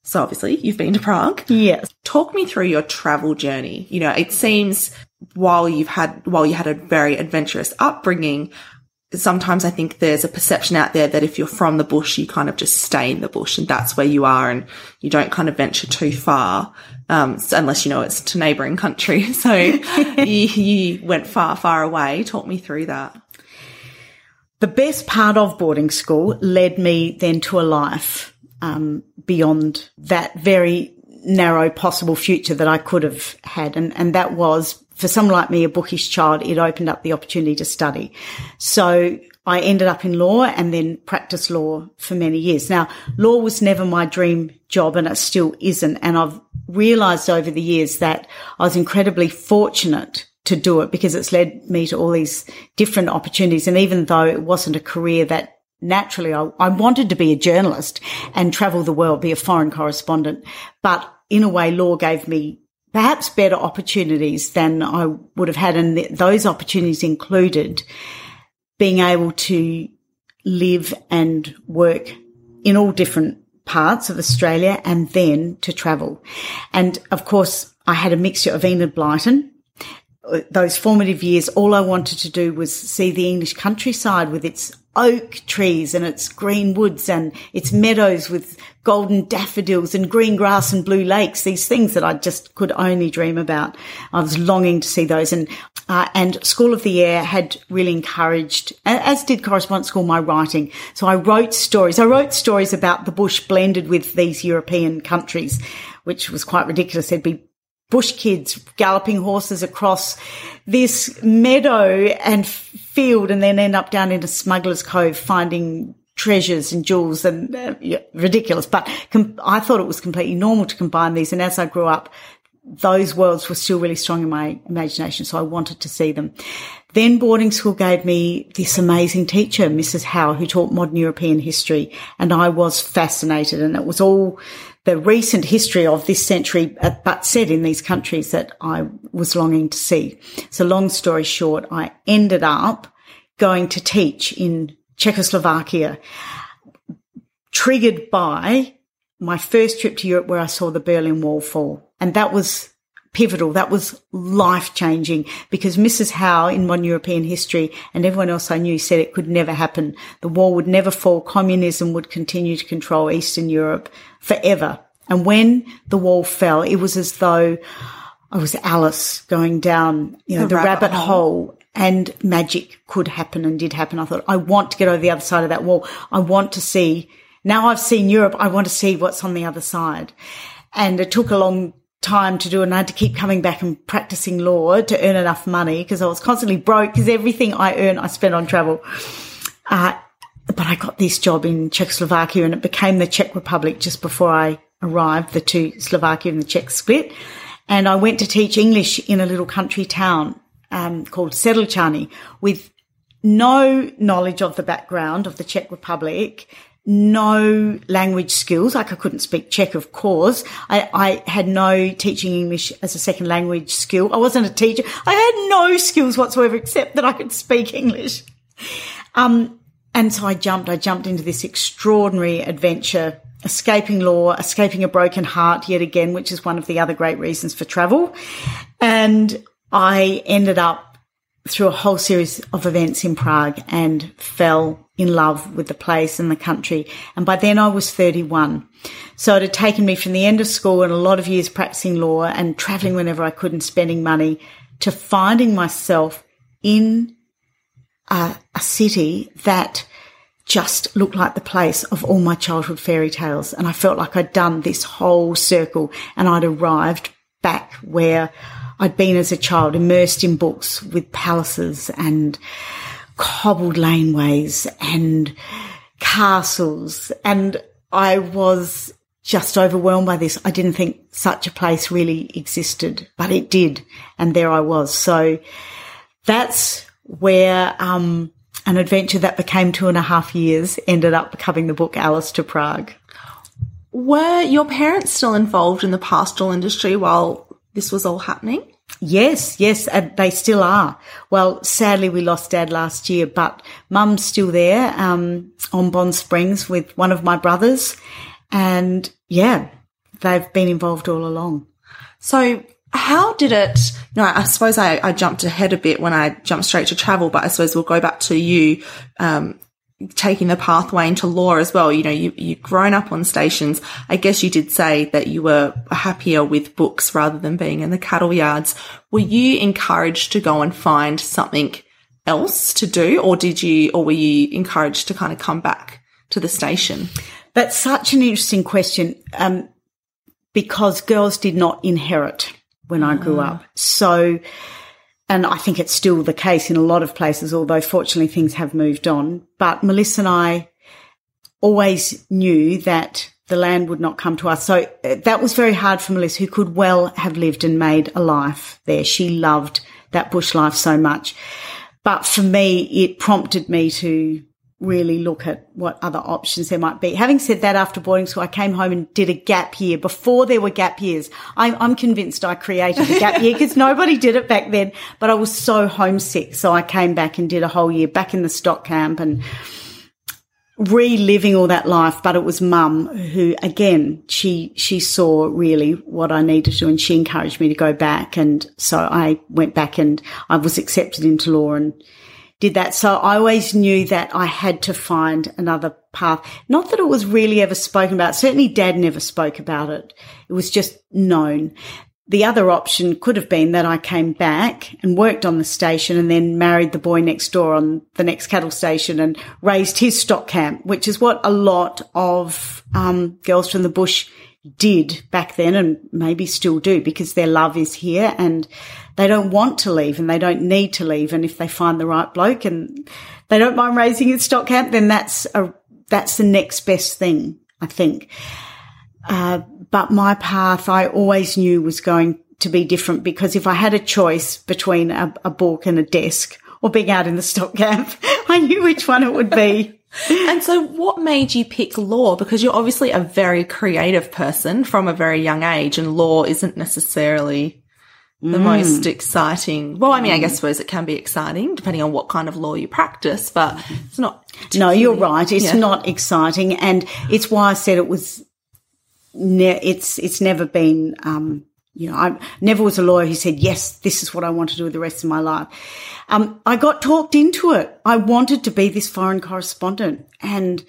Speaker 2: So obviously, you've been to Prague.
Speaker 3: Yes.
Speaker 2: Talk me through your travel journey. You know, it seems while you've had while you had a very adventurous upbringing, sometimes I think there's a perception out there that if you're from the bush, you kind of just stay in the bush and that's where you are and you don't kind of venture too far. Um, unless you know it's to neighboring country. So you, you went far, far away. Talk me through that.
Speaker 3: The best part of boarding school led me then to a life um, beyond that very narrow possible future that I could have had. And, and that was for someone like me, a bookish child, it opened up the opportunity to study. So I ended up in law and then practiced law for many years. Now, law was never my dream job and it still isn't. And I've realized over the years that I was incredibly fortunate to do it because it's led me to all these different opportunities. And even though it wasn't a career that naturally I, I wanted to be a journalist and travel the world, be a foreign correspondent, but in a way, law gave me perhaps better opportunities than I would have had. And th- those opportunities included being able to live and work in all different parts of Australia and then to travel. And of course, I had a mixture of Enid Blyton. Uh, those formative years, all I wanted to do was see the English countryside with its oak trees and its green woods and its meadows with golden daffodils and green grass and blue lakes, these things that I just could only dream about. I was longing to see those and, uh, and School of the Air had really encouraged, as did Correspondence School, my writing. So I wrote stories. I wrote stories about the bush blended with these European countries, which was quite ridiculous. There'd be bush kids galloping horses across this meadow and field and then end up down in a Smuggler's Cove finding treasures and jewels and uh, yeah, ridiculous. But com- I thought it was completely normal to combine these. And as I grew up, those worlds were still really strong in my imagination. So I wanted to see them. Then boarding school gave me this amazing teacher, Mrs. Howe, who taught modern European history. And I was fascinated and it was all the recent history of this century, uh, but set in these countries that I was longing to see. So long story short, I ended up going to teach in Czechoslovakia, triggered by my first trip to Europe where I saw the Berlin Wall fall. And that was pivotal. That was life changing because Mrs. Howe in modern European history and everyone else I knew said it could never happen. The wall would never fall. Communism would continue to control Eastern Europe forever. And when the wall fell, it was as though I was Alice going down, you know, the, the rabbit, rabbit hole. hole and magic could happen and did happen. I thought, I want to get over the other side of that wall. I want to see, now I've seen Europe, I want to see what's on the other side. And it took a long time to do it and I had to keep coming back and practicing law to earn enough money because I was constantly broke because everything I earned I spent on travel. Uh, but I got this job in Czechoslovakia and it became the Czech Republic just before I arrived. The two Slovakia and the Czech split. And I went to teach English in a little country town um, called Sedlčany with no knowledge of the background of the Czech Republic, no language skills. Like I couldn't speak Czech, of course. I, I, had no teaching English as a second language skill. I wasn't a teacher. I had no skills whatsoever except that I could speak English. Um, and so I jumped, I jumped into this extraordinary adventure, escaping law, escaping a broken heart yet again, which is one of the other great reasons for travel. And I ended up through a whole series of events in Prague and fell in love with the place and the country. And by then I was 31. So it had taken me from the end of school and a lot of years practicing law and traveling whenever I could and spending money to finding myself in a, a city that just looked like the place of all my childhood fairy tales. And I felt like I'd done this whole circle and I'd arrived back where I'd been as a child, immersed in books with palaces and cobbled laneways and castles. And I was just overwhelmed by this. I didn't think such a place really existed, but it did. And there I was. So that's where, um, an adventure that became two and a half years ended up becoming the book Alice to Prague.
Speaker 2: Were your parents still involved in the pastoral industry while this was all happening?
Speaker 3: Yes, yes, they still are. Well, sadly, we lost dad last year, but mum's still there um, on Bond Springs with one of my brothers. And yeah, they've been involved all along.
Speaker 2: So, how did it? You know, I suppose I, I jumped ahead a bit when I jumped straight to travel, but I suppose we'll go back to you um, taking the pathway into law as well. You know, you, you've grown up on stations. I guess you did say that you were happier with books rather than being in the cattle yards. Were you encouraged to go and find something else to do or did you, or were you encouraged to kind of come back to the station?
Speaker 3: That's such an interesting question. Um, because girls did not inherit when I grew ah. up. So, and I think it's still the case in a lot of places, although fortunately things have moved on. But Melissa and I always knew that the land would not come to us. So uh, that was very hard for Melissa, who could well have lived and made a life there. She loved that bush life so much. But for me, it prompted me to really look at what other options there might be. Having said that, after boarding school, I came home and did a gap year before there were gap years. I'm, I'm convinced I created a gap year because nobody did it back then, but I was so homesick. So I came back and did a whole year back in the stock camp and reliving all that life. But it was mum who, again, she, she saw really what I needed to and she encouraged me to go back. And so I went back and I was accepted into law and did that. So I always knew that I had to find another path. Not that it was really ever spoken about. Certainly dad never spoke about it. It was just known. The other option could have been that I came back and worked on the station and then married the boy next door on the next cattle station and raised his stock camp, which is what a lot of um, girls from the bush did back then and maybe still do because their love is here and they don't want to leave and they don't need to leave. And if they find the right bloke and they don't mind raising at stock camp, then that's a, that's the next best thing, I think. Uh, but my path I always knew was going to be different because if I had a choice between a, a book and a desk or being out in the stock camp, I knew which one it would be
Speaker 2: and so what made you pick law? Because you're obviously a very creative person from a very young age and law isn't necessarily the
Speaker 3: Mm.
Speaker 2: most exciting. Well, I mean, I guess suppose it can be exciting depending on what kind of law you practice, but it's not.
Speaker 3: No, you're right. It's
Speaker 2: Yeah.
Speaker 3: not exciting, and it's why I said it was. Ne- it's it's never been. Um, you know, I never was a lawyer who said yes, this is what I want to do with the rest of my life. Um, I got talked into it. I wanted to be this foreign correspondent, and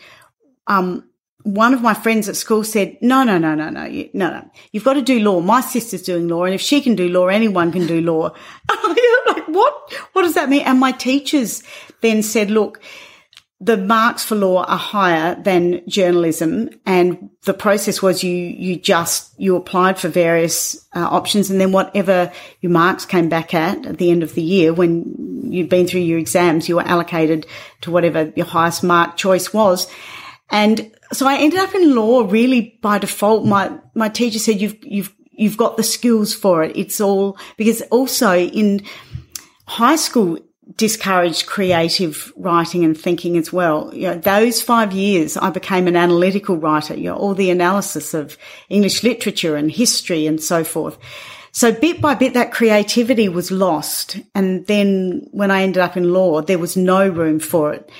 Speaker 3: um, one of my friends at school said, "No, no, no, no, no, you, no, no. You've got to do law. My sister's doing law, and if she can do law, anyone can do law." Like, "What? What does that mean?" And my teachers then said, "Look." the marks for law are higher than journalism and the process was you you just you applied for various uh, options and then whatever your marks came back at at the end of the year when you'd been through your exams you were allocated to whatever your highest mark choice was and so I ended up in law really by default my my teacher said you've you've you've got the skills for it it's all because also in high school discouraged creative writing and thinking as well. You know, those five years I became an analytical writer, you know, all the analysis of English literature and history and so forth. So bit by bit that creativity was lost. And then when I ended up in law, there was no room for it.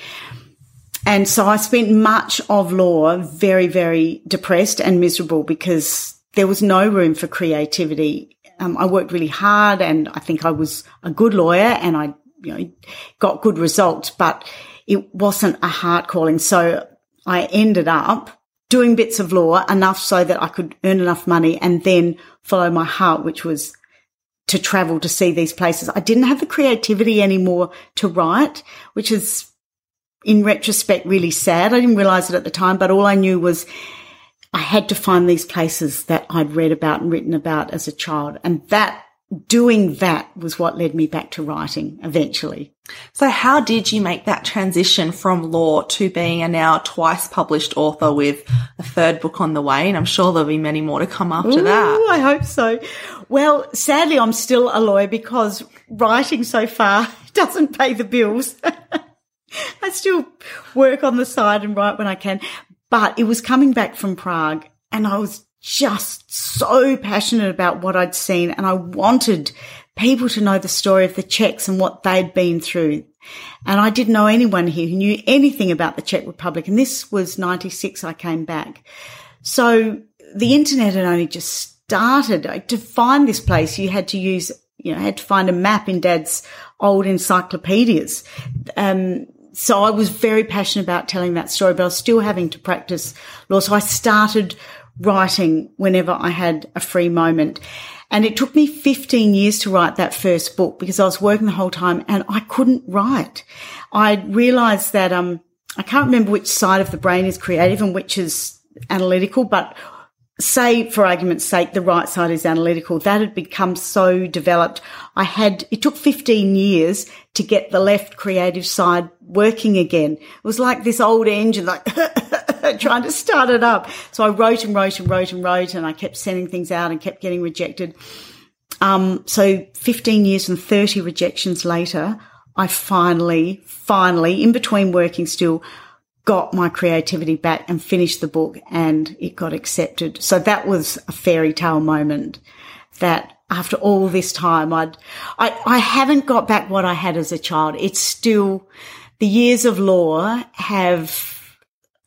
Speaker 3: And so I spent much of law very, very depressed and miserable because there was no room for creativity. Um, I worked really hard and I think I was a good lawyer and I, you know, got good results, but it wasn't a heart calling. So I ended up doing bits of law enough so that I could earn enough money and then follow my heart, which was to travel to see these places. I didn't have the creativity anymore to write, which is in retrospect really sad. I didn't realize it at the time, but all I knew was I had to find these places that I'd read about and written about as a child. And that doing that was what led me back to writing eventually.
Speaker 2: So, how did you make that transition from law to being a now twice published author with a third book on the way? And I'm sure there'll be many more to come after that.
Speaker 3: I hope so. Well, sadly, I'm still a lawyer because writing so far doesn't pay the bills. I still work on the side and write when I can. But it was coming back from Prague and I was just so passionate about what I'd seen and I wanted people to know the story of the Czechs and what they'd been through. And I didn't know anyone here who knew anything about the Czech Republic. And this was 96 I came back. So the internet had only just started. To find this place, you had to use, you know, had to find a map in dad's old encyclopedias. Um, so I was very passionate about telling that story, but I was still having to practice law. So I started writing whenever I had a free moment. And it took me 15 years to write that first book because I was working the whole time and I couldn't write. I realized that, um, I can't remember which side of the brain is creative and which is analytical, but say for argument's sake, the right side is analytical. That had become so developed. I had, it took 15 years to get the left creative side working again. It was like this old engine, like trying to start it up. So I wrote and wrote and wrote and wrote and I kept sending things out and kept getting rejected. Um, so 15 years and 30 rejections later, I finally, finally, in between working still, got my creativity back and finished the book and it got accepted. So that was a fairy tale moment that after all this time, I'd, I, I haven't got back what I had as a child. It's still, the years of law have,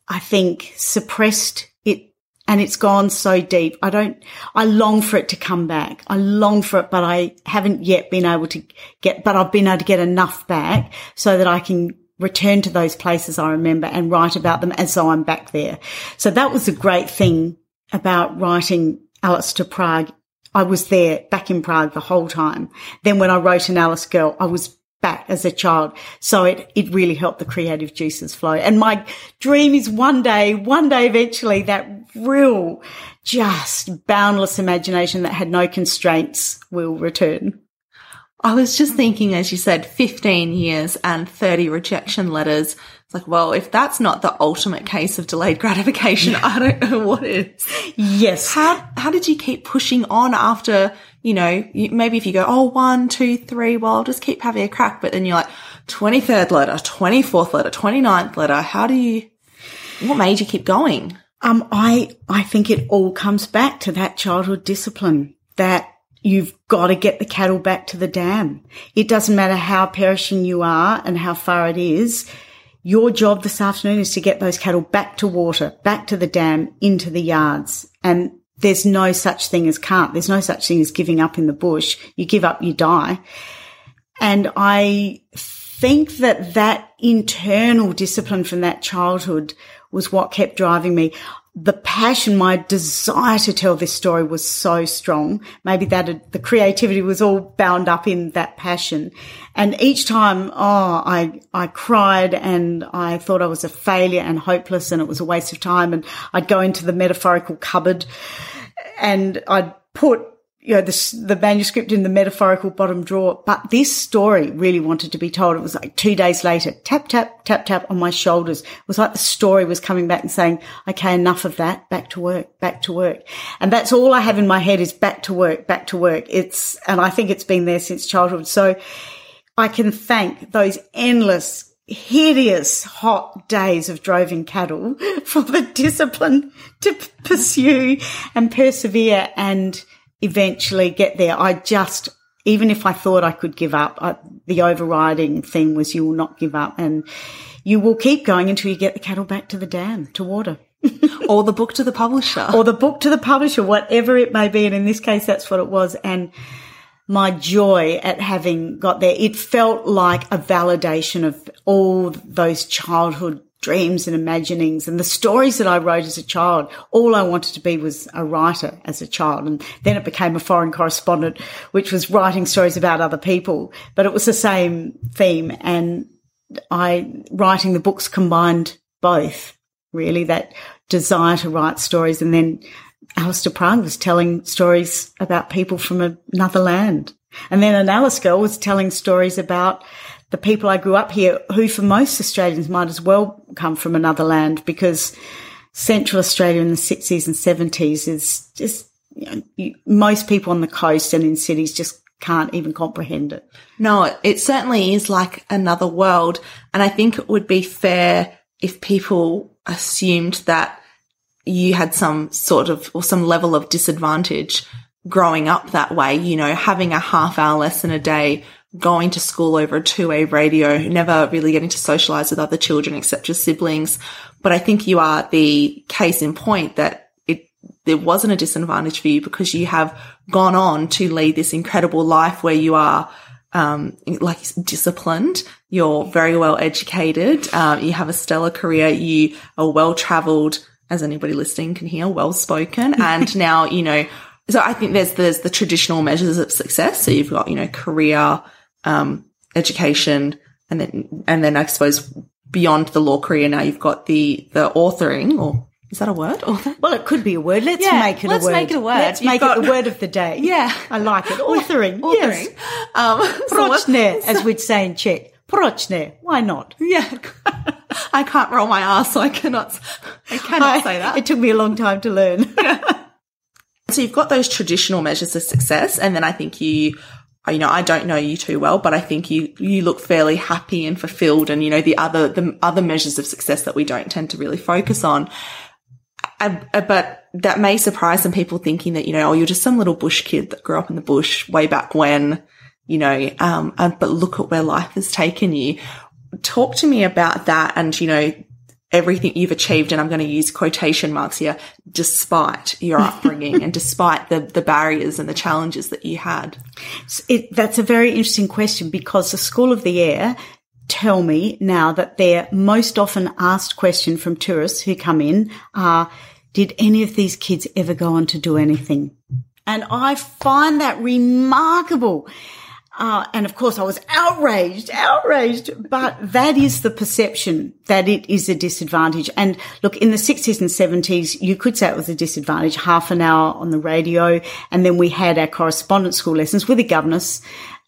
Speaker 3: I think, suppressed it and it's gone so deep. I don't, I long for it to come back. I long for it, but I haven't yet been able to get, but I've been able to get enough back so that I can return to those places I remember and write about them as though I'm back there. So that was a great thing about writing Alice to Prague. I was there back in Prague the whole time. Then when I wrote an Alice Girl, I was back as a child. So it, it really helped the creative juices flow. And my dream is one day, one day eventually that real, just boundless imagination that had no constraints will return.
Speaker 2: I was just thinking, as you said, 15 years and 30 rejection letters. It's like, well, if that's not the ultimate case of delayed gratification, I don't know what is.
Speaker 3: Yes.
Speaker 2: How, how did you keep pushing on after, you know, you, maybe if you go, oh, one, two, three, well, I'll just keep having a crack. But then you're like, 23rd letter, 24th letter, 29th letter. How do you, what made you keep going?
Speaker 3: Um, I, I think it all comes back to that childhood discipline that you've got to get the cattle back to the dam. It doesn't matter how perishing you are and how far it is. Your job this afternoon is to get those cattle back to water, back to the dam, into the yards. And there's no such thing as can't. There's no such thing as giving up in the bush. You give up, you die. And I think that that internal discipline from that childhood was what kept driving me. The passion, my desire to tell this story was so strong. Maybe that the creativity was all bound up in that passion. And each time, oh, I, I cried and I thought I was a failure and hopeless and it was a waste of time. And I'd go into the metaphorical cupboard and I'd put you know, the, the manuscript in the metaphorical bottom drawer. But this story really wanted to be told. It was like two days later, tap, tap, tap, tap on my shoulders. It was like the story was coming back and saying, okay, enough of that. Back to work, back to work. And that's all I have in my head is back to work, back to work. It's, and I think it's been there since childhood. So I can thank those endless hideous hot days of droving cattle for the discipline to pursue and persevere and eventually get there. I just, even if I thought I could give up, I, the overriding thing was you will not give up and you will keep going until you get the cattle back to the dam to water.
Speaker 2: or the book to the publisher.
Speaker 3: Or the book to the publisher, whatever it may be. And in this case, that's what it was. And my joy at having got there, it felt like a validation of all those childhood dreams and imaginings and the stories that I wrote as a child. All I wanted to be was a writer as a child. And then it became a foreign correspondent, which was writing stories about other people, but it was the same theme. And I, writing the books combined both really that desire to write stories. And then Alice to Prague was telling stories about people from another land. And then an Alice girl was telling stories about the people I grew up here, who for most Australians might as well come from another land because Central Australia in the 60s and 70s is just, you know, you, most people on the coast and in cities just can't even comprehend it.
Speaker 2: No, it certainly is like another world. And I think it would be fair if people assumed that you had some sort of or some level of disadvantage growing up that way, you know, having a half hour lesson a day going to school over a two-way radio, never really getting to socialize with other children except your siblings. But I think you are the case in point that it, there wasn't a disadvantage for you because you have gone on to lead this incredible life where you are, um, like disciplined. You're very well educated. Um, you have a stellar career. You are well traveled, as anybody listening can hear, well spoken. and now, you know, so I think there's, there's the traditional measures of success. So you've got, you know, career, um, education, and then and then I suppose beyond the law career now you've got the the authoring or is that a word? Author?
Speaker 3: Well, it could be a word. Let's yeah, make it
Speaker 2: let's
Speaker 3: a word.
Speaker 2: Let's make it a word.
Speaker 3: Let's You've make got... it the word of the day.
Speaker 2: Yeah.
Speaker 3: I like it. Authoring.
Speaker 2: Authoring.
Speaker 3: Yes. Um, Prochne, so, as we'd say in Czech. Prochne. Why not?
Speaker 2: Yeah. I can't roll my ass, so I cannot, I cannot I, say that.
Speaker 3: It took me a long time to learn.
Speaker 2: so you've got those traditional measures of success, and then I think you you know, I don't know you too well, but I think you, you look fairly happy and fulfilled. And, you know, the other, the other measures of success that we don't tend to really focus on. I, I, but that may surprise some people thinking that, you know, oh, you're just some little bush kid that grew up in the bush way back when, you know, um, and, but look at where life has taken you. Talk to me about that and, you know, everything you've achieved, and I'm going to use quotation marks here, despite your upbringing and despite the, the barriers and the challenges that you had?
Speaker 3: It, that's a very interesting question because the School of the Air tell me now that their most often asked question from tourists who come in are, did any of these kids ever go on to do anything? And I find that remarkable. Uh, and of course I was outraged, outraged, but that is the perception that it is a disadvantage. And look, in the 60s and 70s, you could say it was a disadvantage, half an hour on the radio. And then we had our correspondence school lessons with a governess,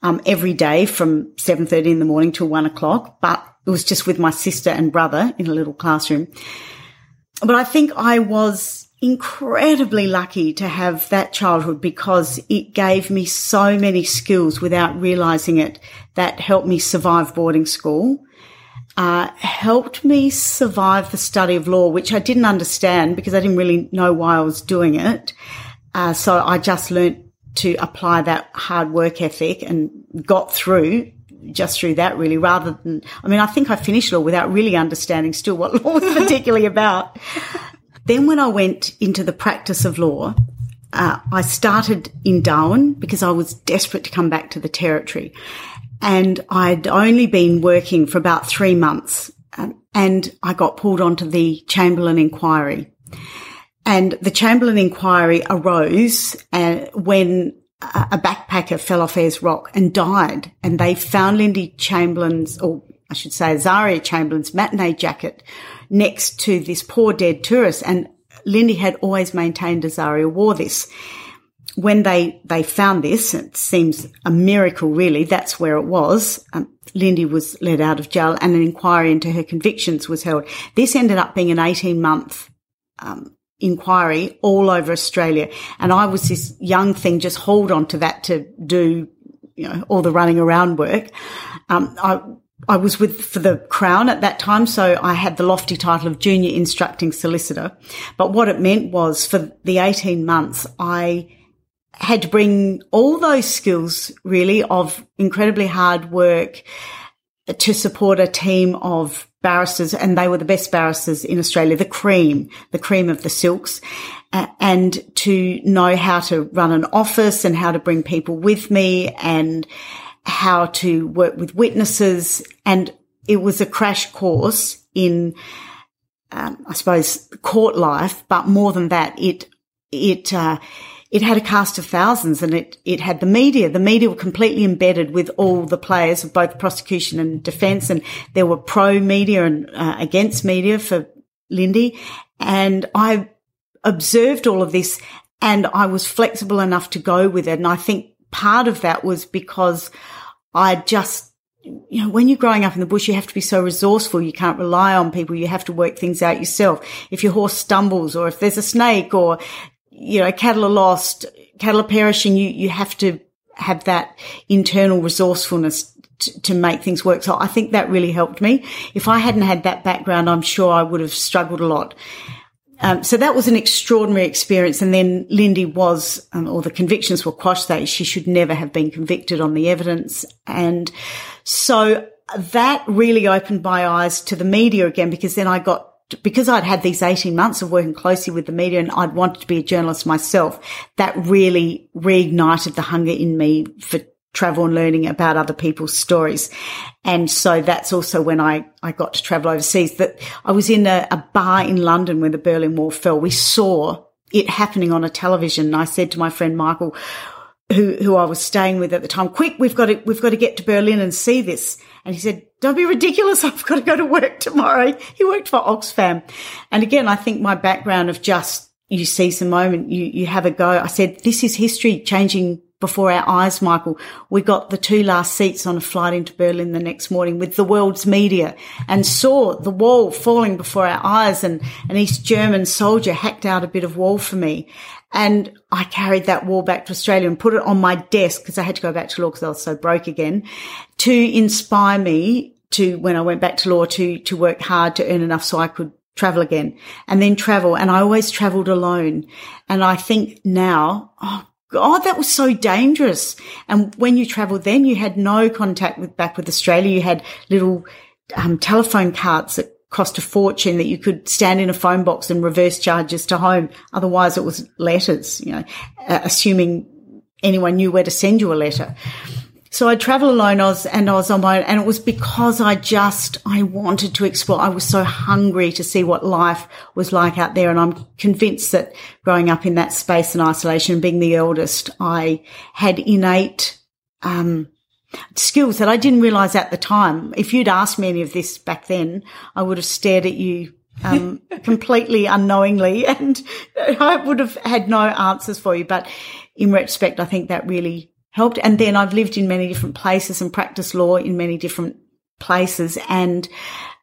Speaker 3: um, every day from 7.30 in the morning till one o'clock. But it was just with my sister and brother in a little classroom. But I think I was incredibly lucky to have that childhood because it gave me so many skills without realizing it that helped me survive boarding school. Uh, helped me survive the study of law, which I didn't understand because I didn't really know why I was doing it. Uh, so I just learnt to apply that hard work ethic and got through just through that really rather than, I mean, I think I finished law without really understanding still what law was particularly about. Then when I went into the practice of law, uh, I started in Darwin because I was desperate to come back to the territory. And I'd only been working for about three months. Um, and I got pulled onto the Chamberlain inquiry. And the Chamberlain inquiry arose uh, when a backpacker fell off Ayers Rock and died. And they found Lindy Chamberlain's, or I should say Azaria Chamberlain's matinee jacket next to this poor dead tourist. And Lindy had always maintained Azaria wore this. When they, they found this, it seems a miracle really, that's where it was. Um, Lindy was let out of jail and an inquiry into her convictions was held. This ended up being an 18 month um, inquiry all over Australia. And I was this young thing, just hold on to that to do, you know, all the running around work. Um, I, I was with for the Crown at that time, so I had the lofty title of junior instructing solicitor. But what it meant was for the 18 months, I had to bring all those skills really of incredibly hard work to support a team of barristers and they were the best barristers in Australia, the cream, the cream of the silks. And to know how to run an office and how to bring people with me and how to work with witnesses. And it was a crash course in, um, I suppose, court life. But more than that, it, it, uh, it had a cast of thousands and it, it had the media. The media were completely embedded with all the players of both prosecution and defense. And there were pro media and uh, against media for Lindy. And I observed all of this and I was flexible enough to go with it. And I think part of that was because I just you know, when you're growing up in the bush, you have to be so resourceful. You can't rely on people. You have to work things out yourself. If your horse stumbles or if there's a snake or you know, cattle are lost, cattle are perishing. You, you have to have that internal resourcefulness to, to make things work. So I think that really helped me. If I hadn't had that background, I'm sure I would have struggled a lot. Um, so that was an extraordinary experience. And then Lindy was, um, or the convictions were quashed that she should never have been convicted on the evidence. And so that really opened my eyes to the media again, because then I got because I'd had these 18 months of working closely with the media and I'd wanted to be a journalist myself, that really reignited the hunger in me for travel and learning about other people's stories. And so that's also when I, I got to travel overseas that I was in a, a bar in London when the Berlin Wall fell. We saw it happening on a television. And I said to my friend Michael, who, who I was staying with at the time, quick, we've got to, we've got to get to Berlin and see this. And he said, don't be ridiculous. I've got to go to work tomorrow. He worked for Oxfam. And again, I think my background of just, you seize the moment, you, you have a go. I said, this is history changing before our eyes, Michael. We got the two last seats on a flight into Berlin the next morning with the world's media and saw the wall falling before our eyes and an East German soldier hacked out a bit of wall for me. And I carried that wall back to Australia and put it on my desk because I had to go back to law because I was so broke again to inspire me to when I went back to law to, to work hard to earn enough so I could travel again and then travel. And I always traveled alone. And I think now, oh God, that was so dangerous. And when you traveled then, you had no contact with back with Australia. You had little um, telephone carts that cost a fortune that you could stand in a phone box and reverse charges to home. Otherwise it was letters, you know, uh, assuming anyone knew where to send you a letter. So I travel alone. I was, and I was on my own and it was because I just, I wanted to explore. I was so hungry to see what life was like out there. And I'm convinced that growing up in that space and isolation and being the eldest, I had innate, um, skills that I didn't realize at the time. If you'd asked me any of this back then, I would have stared at you um, completely unknowingly and I would have had no answers for you. But in retrospect, I think that really helped. And then I've lived in many different places and practiced law in many different places and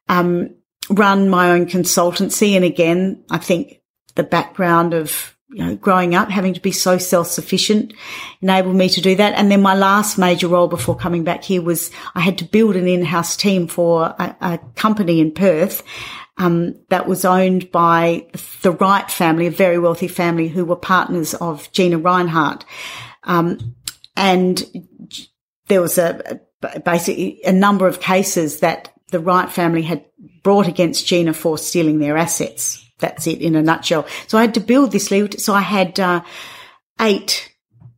Speaker 3: um, run my own consultancy. And again, I think the background of you know, growing up, having to be so self-sufficient enabled me to do that. And then my last major role before coming back here was I had to build an in-house team for a, a company in Perth. Um, that was owned by the Wright family, a very wealthy family who were partners of Gina Rinehart. Um, and there was a, basically a number of cases that the Wright family had brought against Gina for stealing their assets. That's it in a nutshell. So I had to build this legal. So I had uh, eight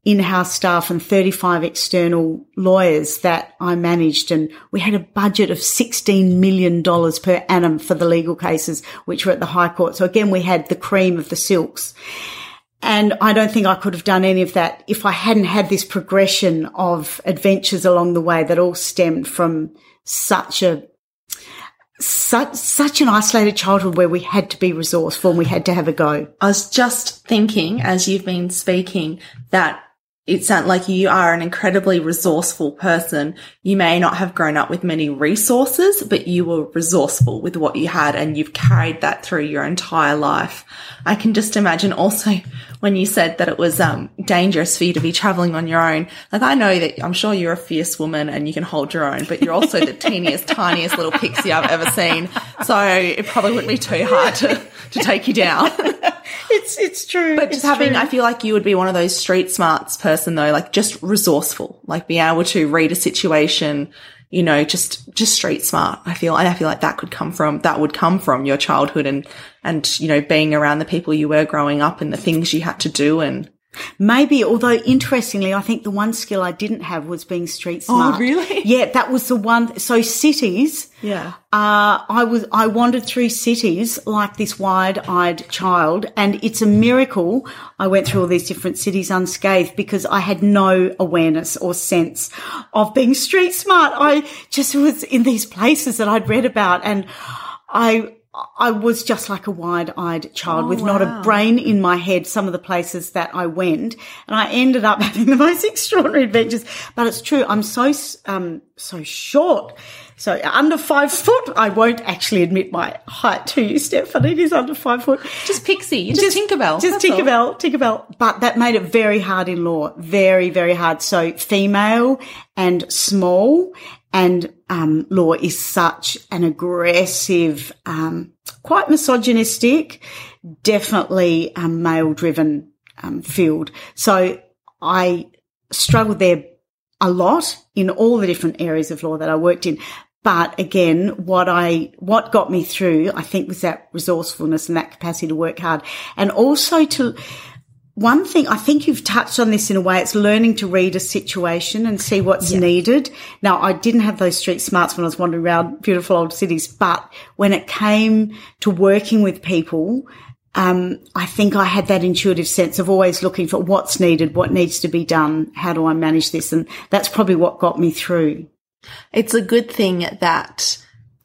Speaker 3: in-house staff and 35 external lawyers that I managed. And we had a budget of $16 million per annum for the legal cases, which were at the High Court. So again, we had the cream of the silks. And I don't think I could have done any of that if I hadn't had this progression of adventures along the way that all stemmed from such a such such an isolated childhood where we had to be resourceful and we had to have a go.
Speaker 2: I was just thinking as you've been speaking that it sounds like you are an incredibly resourceful person. You may not have grown up with many resources, but you were resourceful with what you had and you've carried that through your entire life. I can just imagine also when you said that it was um, dangerous for you to be traveling on your own. Like I know that I'm sure you're a fierce woman and you can hold your own, but you're also the teeniest, tiniest little pixie I've ever seen. So it probably wouldn't be too hard to, to take you down.
Speaker 3: it's it's true.
Speaker 2: But just having,
Speaker 3: true.
Speaker 2: I feel like you would be one of those street smarts person though, like just resourceful, like being able to read a situation, you know, just just street smart. I feel, and I feel like that could come from that would come from your childhood and and you know being around the people you were growing up and the things you had to do and
Speaker 3: Maybe, although interestingly, I think the one skill I didn't have was being street smart.
Speaker 2: Oh, really?
Speaker 3: Yeah, that was the one. So cities,
Speaker 2: yeah.
Speaker 3: uh, I was, I wandered through cities like this wide-eyed child and it's a miracle I went through all these different cities unscathed because I had no awareness or sense of being street smart. I just was in these places that I'd read about and I, I was just like a wide-eyed child
Speaker 2: Oh,
Speaker 3: with not a brain in my head. Some of the places that I went, and I ended up having the most extraordinary adventures. But it's true, I'm so um so short, so under five foot. I won't actually admit my height to you, Stefan. It is under five foot.
Speaker 2: Just Pixie, you just, Tinkerbell.
Speaker 3: Just
Speaker 2: that's all.
Speaker 3: Tinkerbell, Tinkerbell. But that made it very hard in law. Very, very hard. So female and small and um, law is such an aggressive, um, quite misogynistic, definitely um, male driven um, field. So I struggled there a lot in all the different areas of law that I worked in. But again, what I, what got me through, I think was that resourcefulness and that capacity to work hard and also to, one thing, I think you've touched on this in a way, it's learning to read a situation and see what's needed. Now, I didn't have those street smarts when I was wandering around beautiful old cities, but when it came to working with people, um, I think I had that intuitive sense of always looking for what's needed, what needs to be done, how do I manage this? And that's probably what got me through.
Speaker 2: It's a good thing that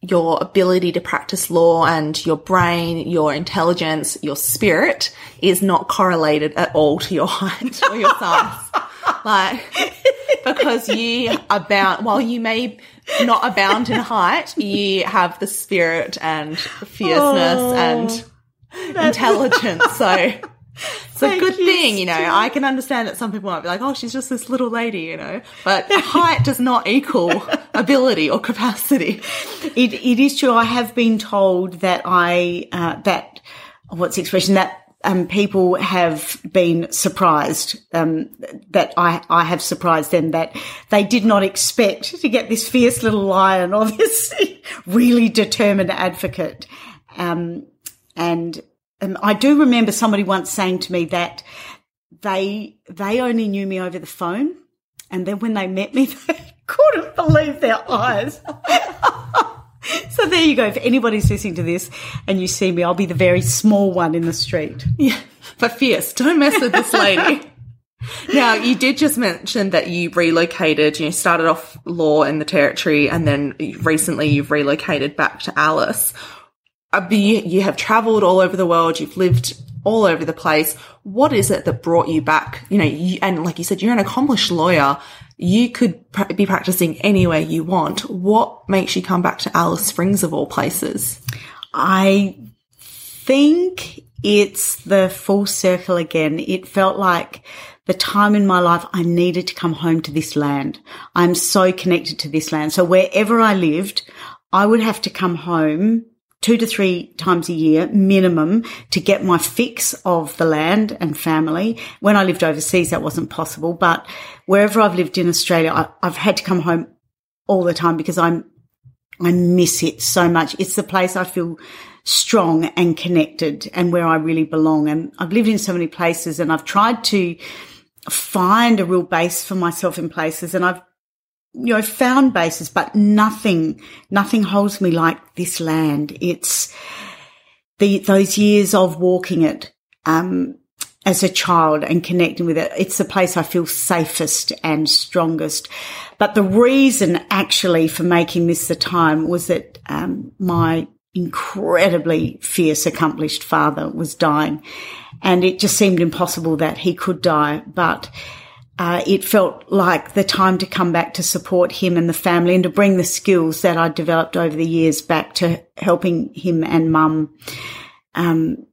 Speaker 2: your ability to practice law and your brain, your intelligence, your spirit is not correlated at all to your height or your size. like, because you abound, while you may not abound in height, you have the spirit and fierceness and oh. intelligence. So, it's a good thing, you know. I can understand that some people might be like, oh, she's just this little lady, you know. But height does not equal ability or capacity.
Speaker 3: It, it is true. I have been told that I, uh, that, what's the expression, that um, people have been surprised, um, that I, I have surprised them that they did not expect to get this fierce little lion or this really determined advocate. Um, and, and I do remember somebody once saying to me that they, they only knew me over the phone. And then when they met me, they couldn't believe their eyes. so there you go. If anybody's listening to this and you see me, I'll be the very small one in the street.
Speaker 2: Yeah, but fierce. Don't mess with this lady. now, you did just mention that you relocated, you started off law in the territory and then recently you've relocated back to Alice. Uh, You, have traveled all over the world, you've lived all over the place. What is it that brought you back? You know, you, and like you said, you're an accomplished lawyer. You could pr- be practicing anywhere you want. What makes you come back to Alice Springs of all places?
Speaker 3: I think it's the full circle again. It felt like the time in my life I needed to come home to this land. I'm so connected to this land. So wherever I lived, I would have to come home two to three times a year minimum to get my fix of the land and family. When I lived overseas, that wasn't possible, but wherever I've lived in Australia, I, I've had to come home all the time because I'm, I miss it so much. It's the place I feel strong and connected and where I really belong. And I've lived in so many places and I've tried to find a real base for myself in places and I've you know, found bases, but nothing, nothing holds me like this land. It's the, those years of walking it, um, as a child and connecting with it. It's the place I feel safest and strongest. But the reason actually for making this the time was that, um, my incredibly fierce, accomplished father was dying and it just seemed impossible that he could die. But, uh, it felt like the time to come back to support him and the family and to bring the skills that I developed over the years back to helping him and mum. Um,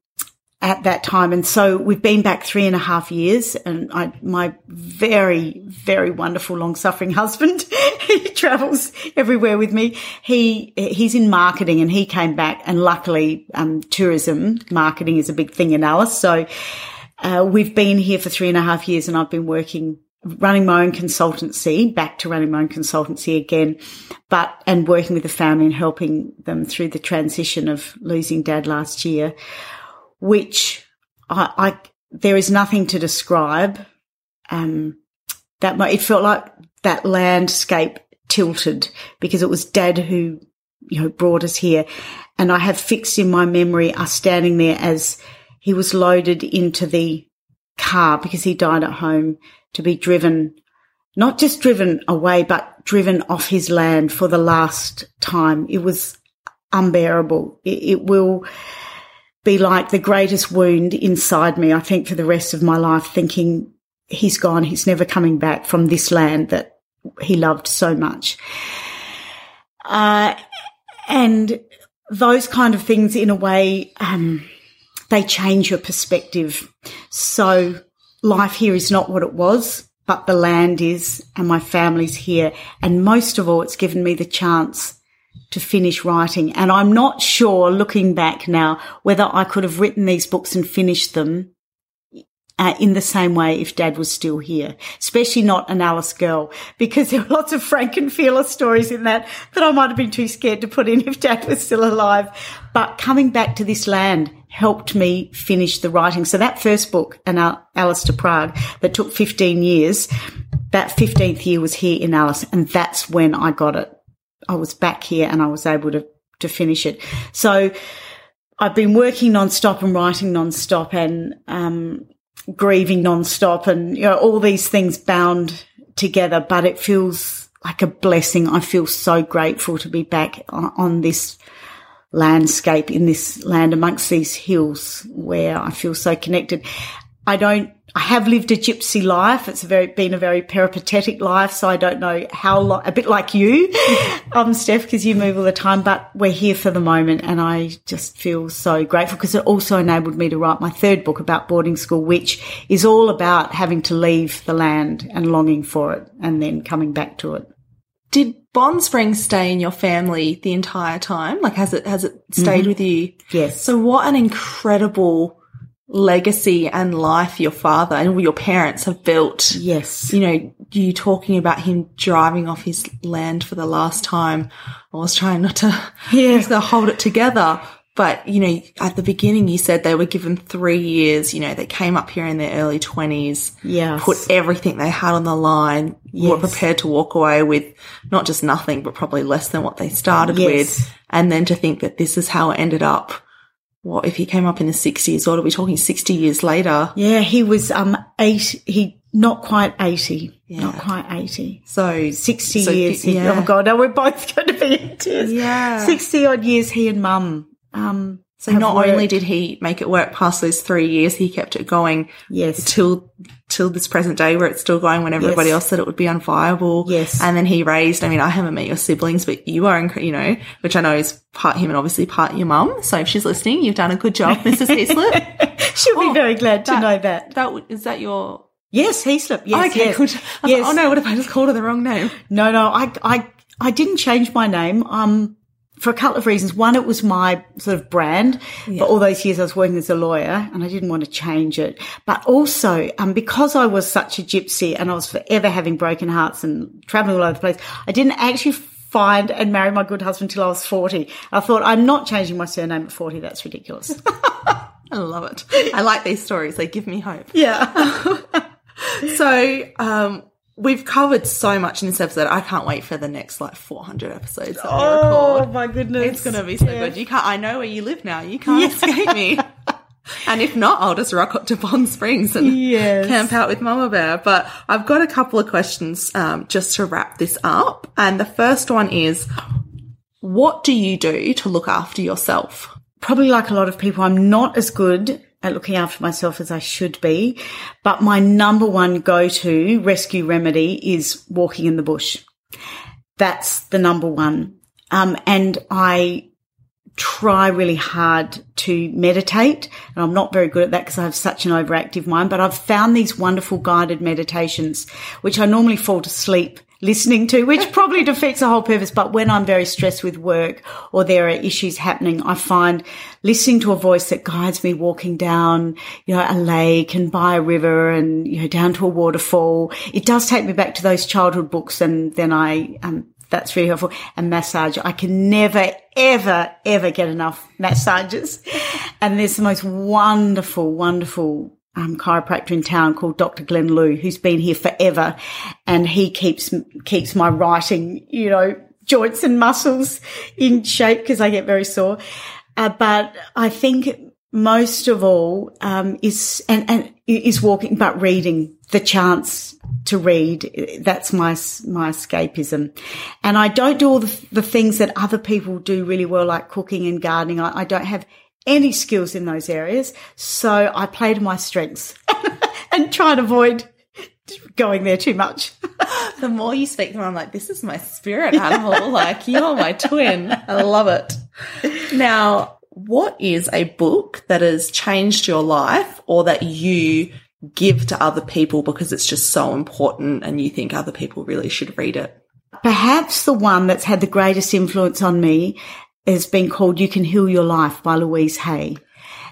Speaker 3: at that time. And so we've been back three and a half years and I, my very, very wonderful long suffering husband, he travels everywhere with me. He, he's in marketing and he came back and luckily, um, tourism marketing is a big thing in Alice. So, uh, we've been here for three and a half years and I've been working running my own consultancy, back to running my own consultancy again, but, and working with the family and helping them through the transition of losing dad last year which I, I there is nothing to describe. Um, that it felt like that landscape tilted because it was dad who, you know, brought us here. And I have fixed in my memory us standing there as he was loaded into the car because he died at home to be driven, not just driven away, but driven off his land for the last time. It was unbearable. It, it will, be like the greatest wound inside me, I think, for the rest of my life, thinking he's gone, he's never coming back from this land that he loved so much. Uh, and those kind of things, in a way, um, they change your perspective. So life here is not what it was, but the land is, and my family's here. And most of all, it's given me the chance to finish writing. And I'm not sure, looking back now, whether I could have written these books and finished them uh, in the same way if dad was still here, especially not an Alice girl, because there were lots of frank and fearless stories in that that I might have been too scared to put in if dad was still alive. But coming back to this land helped me finish the writing. So that first book, Alice to Prague, that took 15 years, that 15th year was here in Alice. And that's when I got it. I was back here and I was able to, to finish it. So I've been working nonstop and writing nonstop and, um, grieving nonstop and, you know, all these things bound together, but it feels like a blessing. I feel so grateful to be back on, on this landscape in this land amongst these hills where I feel so connected. I don't I have lived a gypsy life. It's a very, been a very peripatetic life. So I don't know how long, a bit like you, um, Steph, because you move all the time, but we're here for the moment. And I just feel so grateful because it also enabled me to write my third book about boarding school, which is all about having to leave the land and longing for it and then coming back to it.
Speaker 2: Did Bond Springs stay in your family the entire time? Like, has it, has it stayed mm-hmm. with you?
Speaker 3: Yes.
Speaker 2: So what an incredible legacy and life your father and your parents have built.
Speaker 3: Yes.
Speaker 2: You know, you talking about him driving off his land for the last time. I was trying not to, yeah. to hold it together. But, you know, at the beginning you said they were given three years, you know, they came up here in their early twenties.
Speaker 3: Yeah.
Speaker 2: Put everything they had on the line. Yes. Were prepared to walk away with not just nothing, but probably less than what they started yes. with. And then to think that this is how it ended up what if he came up in the 60s? What are we talking 60 years later?
Speaker 3: Yeah, he was um eight. He not quite 80. Yeah. Not quite 80.
Speaker 2: So
Speaker 3: 60 so, years. Yeah. oh God, now we're both going to be in tears.
Speaker 2: Yeah.
Speaker 3: 60 odd years he and mum. Um,
Speaker 2: so not worked. only did he make it work past those three years, he kept it going.
Speaker 3: Yes.
Speaker 2: Till till this present day, where it's still going when everybody yes. else said it would be unviable.
Speaker 3: Yes.
Speaker 2: And then he raised. I mean, I haven't met your siblings, but you are, you know, which I know is part him and obviously part your mum. So if she's listening, you've done a good job, Mrs.
Speaker 3: Heaslip. She'll oh, be very glad to that, know that.
Speaker 2: That is that your.
Speaker 3: Yes, Heaslip. Yes,
Speaker 2: okay,
Speaker 3: yes.
Speaker 2: good. yes. oh no, what if I just called her the wrong name?
Speaker 3: No, no, I, I, I didn't change my name. Um, for a couple of reasons. One, it was my sort of brand. For all those years I was working as a lawyer and I didn't want to change it. But also, um, because I was such a gypsy and I was forever having broken hearts and traveling all over the place, I didn't actually find and marry my good husband till I was 40. I thought, I'm not changing my surname at 40. That's ridiculous.
Speaker 2: I love it. I like these stories. They give me hope.
Speaker 3: yeah.
Speaker 2: So, um, we've covered so much in this episode. I can't wait for the next like 400 episodes that
Speaker 3: Oh
Speaker 2: record.
Speaker 3: my goodness.
Speaker 2: It's going to be so good. You can't, I know where you live now. You can't escape me. And if not, I'll just rock up to Bond Springs and
Speaker 3: Yes.
Speaker 2: camp out with Mama Bear. But I've got a couple of questions um, just to wrap this up. And the first one is, what do you do to look after yourself?
Speaker 3: probably like a lot of people, I'm not as good at looking after myself as I should be. But my number one go-to rescue remedy is walking in the bush. That's the number one. Um, and I try really hard to meditate. And I'm not very good at that because I have such an overactive mind, but I've found these wonderful guided meditations, which I normally fall to sleep listening to, which probably defeats the whole purpose. But when I'm very stressed with work or there are issues happening, I find listening to a voice that guides me walking down, you know, a lake and by a river and, you know, down to a waterfall. It does take me back to those childhood books and then I, um, that's really helpful. And massage. I can never, ever, ever get enough massages. And there's the most wonderful, wonderful um, chiropractor in town called Dr. Glenn Liu, who's been here forever. And he keeps, keeps my writing, you know, joints and muscles in shape because I get very sore. Uh, but I think most of all um, is and, and is walking, but reading the chance to read. That's my my escapism, and I don't do all the, the things that other people do really well, like cooking and gardening. I, I don't have any skills in those areas, so I play to my strengths and try and avoid going there too much.
Speaker 2: The more you speak, the more I'm like, this is my spirit animal. like, you're my twin. I love it. Now, what is a book that has changed your life or that you give to other people because it's just so important and you think other people really should read it?
Speaker 3: Perhaps the one that's had the greatest influence on me has been called You Can Heal Your Life by Louise Hay,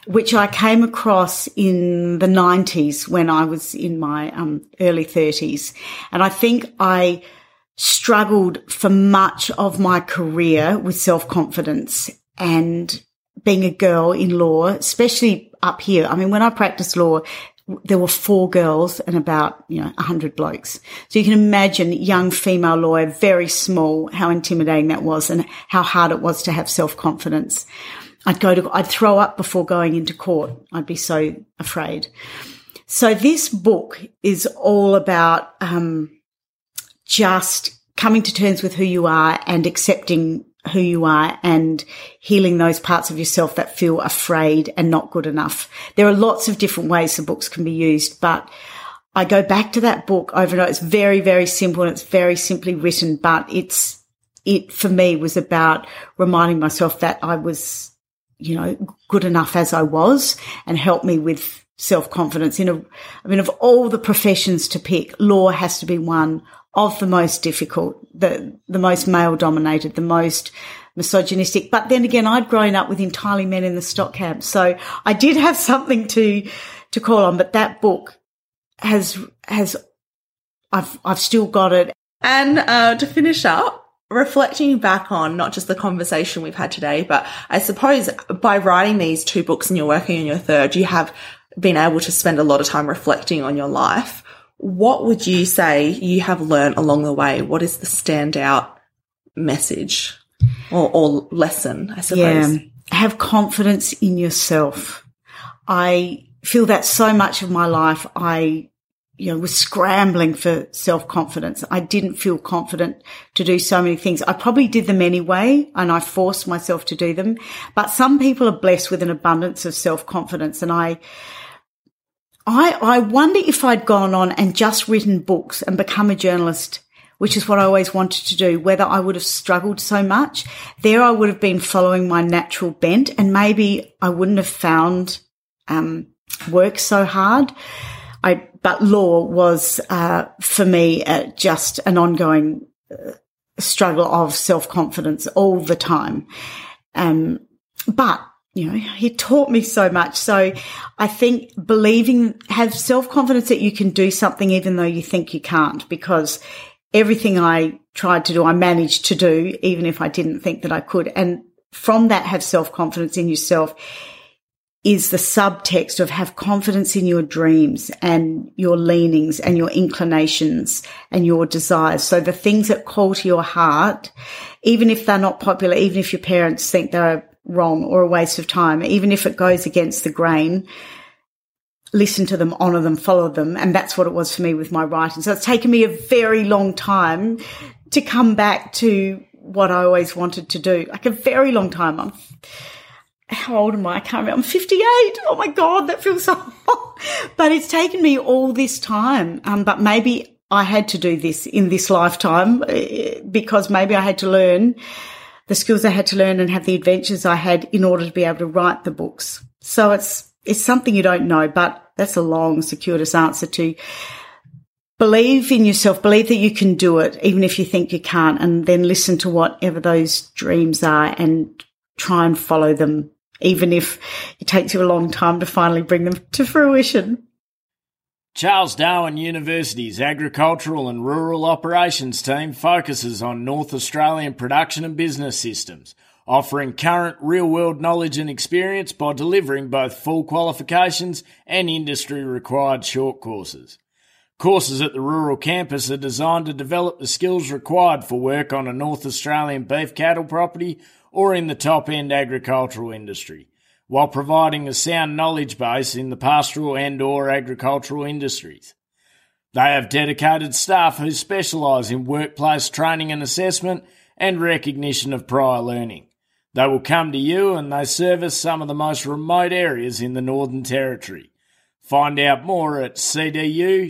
Speaker 3: which I came across in the 90s when I was in my um, early 30s. And I think I struggled for much of my career with self-confidence and being a girl in law, especially up here. I mean, when I practiced law, there were four girls and about, you know, a hundred blokes. So you can imagine young female lawyer, very small, how intimidating that was and how hard it was to have self-confidence. I'd go to, I'd throw up before going into court. I'd be so afraid. So this book is all about, um, just coming to terms with who you are and accepting who you are and healing those parts of yourself that feel afraid and not good enough. There are lots of different ways the books can be used, but I go back to that book over and over. It's very, very simple and it's very simply written, but it's, it for me was about reminding myself that I was, you know, good enough as I was and helped me with self confidence. In a, I mean, of all the professions to pick, law has to be one of the most difficult, the, the most male dominated, the most misogynistic. But then again, I'd grown up with entirely men in the stock camp. So I did have something to, to call on, but that book has, has, I've, I've still got it.
Speaker 2: And uh, to finish up, reflecting back on not just the conversation we've had today, but I suppose by writing these two books and you're working on your third, you have been able to spend a lot of time reflecting on your life. What would you say you have learned along the way? What is the standout message or, or lesson, I suppose?
Speaker 3: Yeah. Have confidence in yourself. I feel that so much of my life, I, you know, was scrambling for self confidence. I didn't feel confident to do so many things. I probably did them anyway and I forced myself to do them. But some people are blessed with an abundance of self confidence and I, I, I wonder if I'd gone on and just written books and become a journalist, which is what I always wanted to do, whether I would have struggled so much. There I would have been following my natural bent and maybe I wouldn't have found, um, work so hard. I, but law was, uh, for me, uh, just an ongoing, uh, struggle of self confidence all the time. Um, but you know, he taught me so much. So I think believing, have self confidence that you can do something even though you think you can't, because everything I tried to do, I managed to do, even if I didn't think that I could. And from that, have self confidence in yourself is the subtext of have confidence in your dreams and your leanings and your inclinations and your desires. So the things that call to your heart, even if they're not popular, even if your parents think they're wrong or a waste of time, even if it goes against the grain, listen to them, honor them, follow them. And that's what it was for me with my writing. So it's taken me a very long time to come back to what I always wanted to do, like a very long time. I'm, how old am I? I can't remember. I'm 58. Oh my God, that feels so But it's taken me all this time. Um, but maybe I had to do this in this lifetime eh, because maybe I had to learn the skills I had to learn and have the adventures I had in order to be able to write the books. So it's, it's something you don't know, but that's a long, circuitous answer to believe in yourself, believe that you can do it, even if you think you can't, and then listen to whatever those dreams are and try and follow them, even if it takes you a long time to finally bring them to fruition.
Speaker 1: Charles Darwin University's Agricultural and Rural Operations team focuses on North Australian production and business systems, offering current real world knowledge and experience by delivering both full qualifications and industry required short courses. Courses at the rural campus are designed to develop the skills required for work on a North Australian beef cattle property or in the top end agricultural industry while providing a sound knowledge base in the pastoral and or agricultural industries. They have dedicated staff who specialise in workplace training and assessment and recognition of prior learning. They will come to you and they service some of the most remote areas in the Northern Territory. Find out more at cdu.edu.au.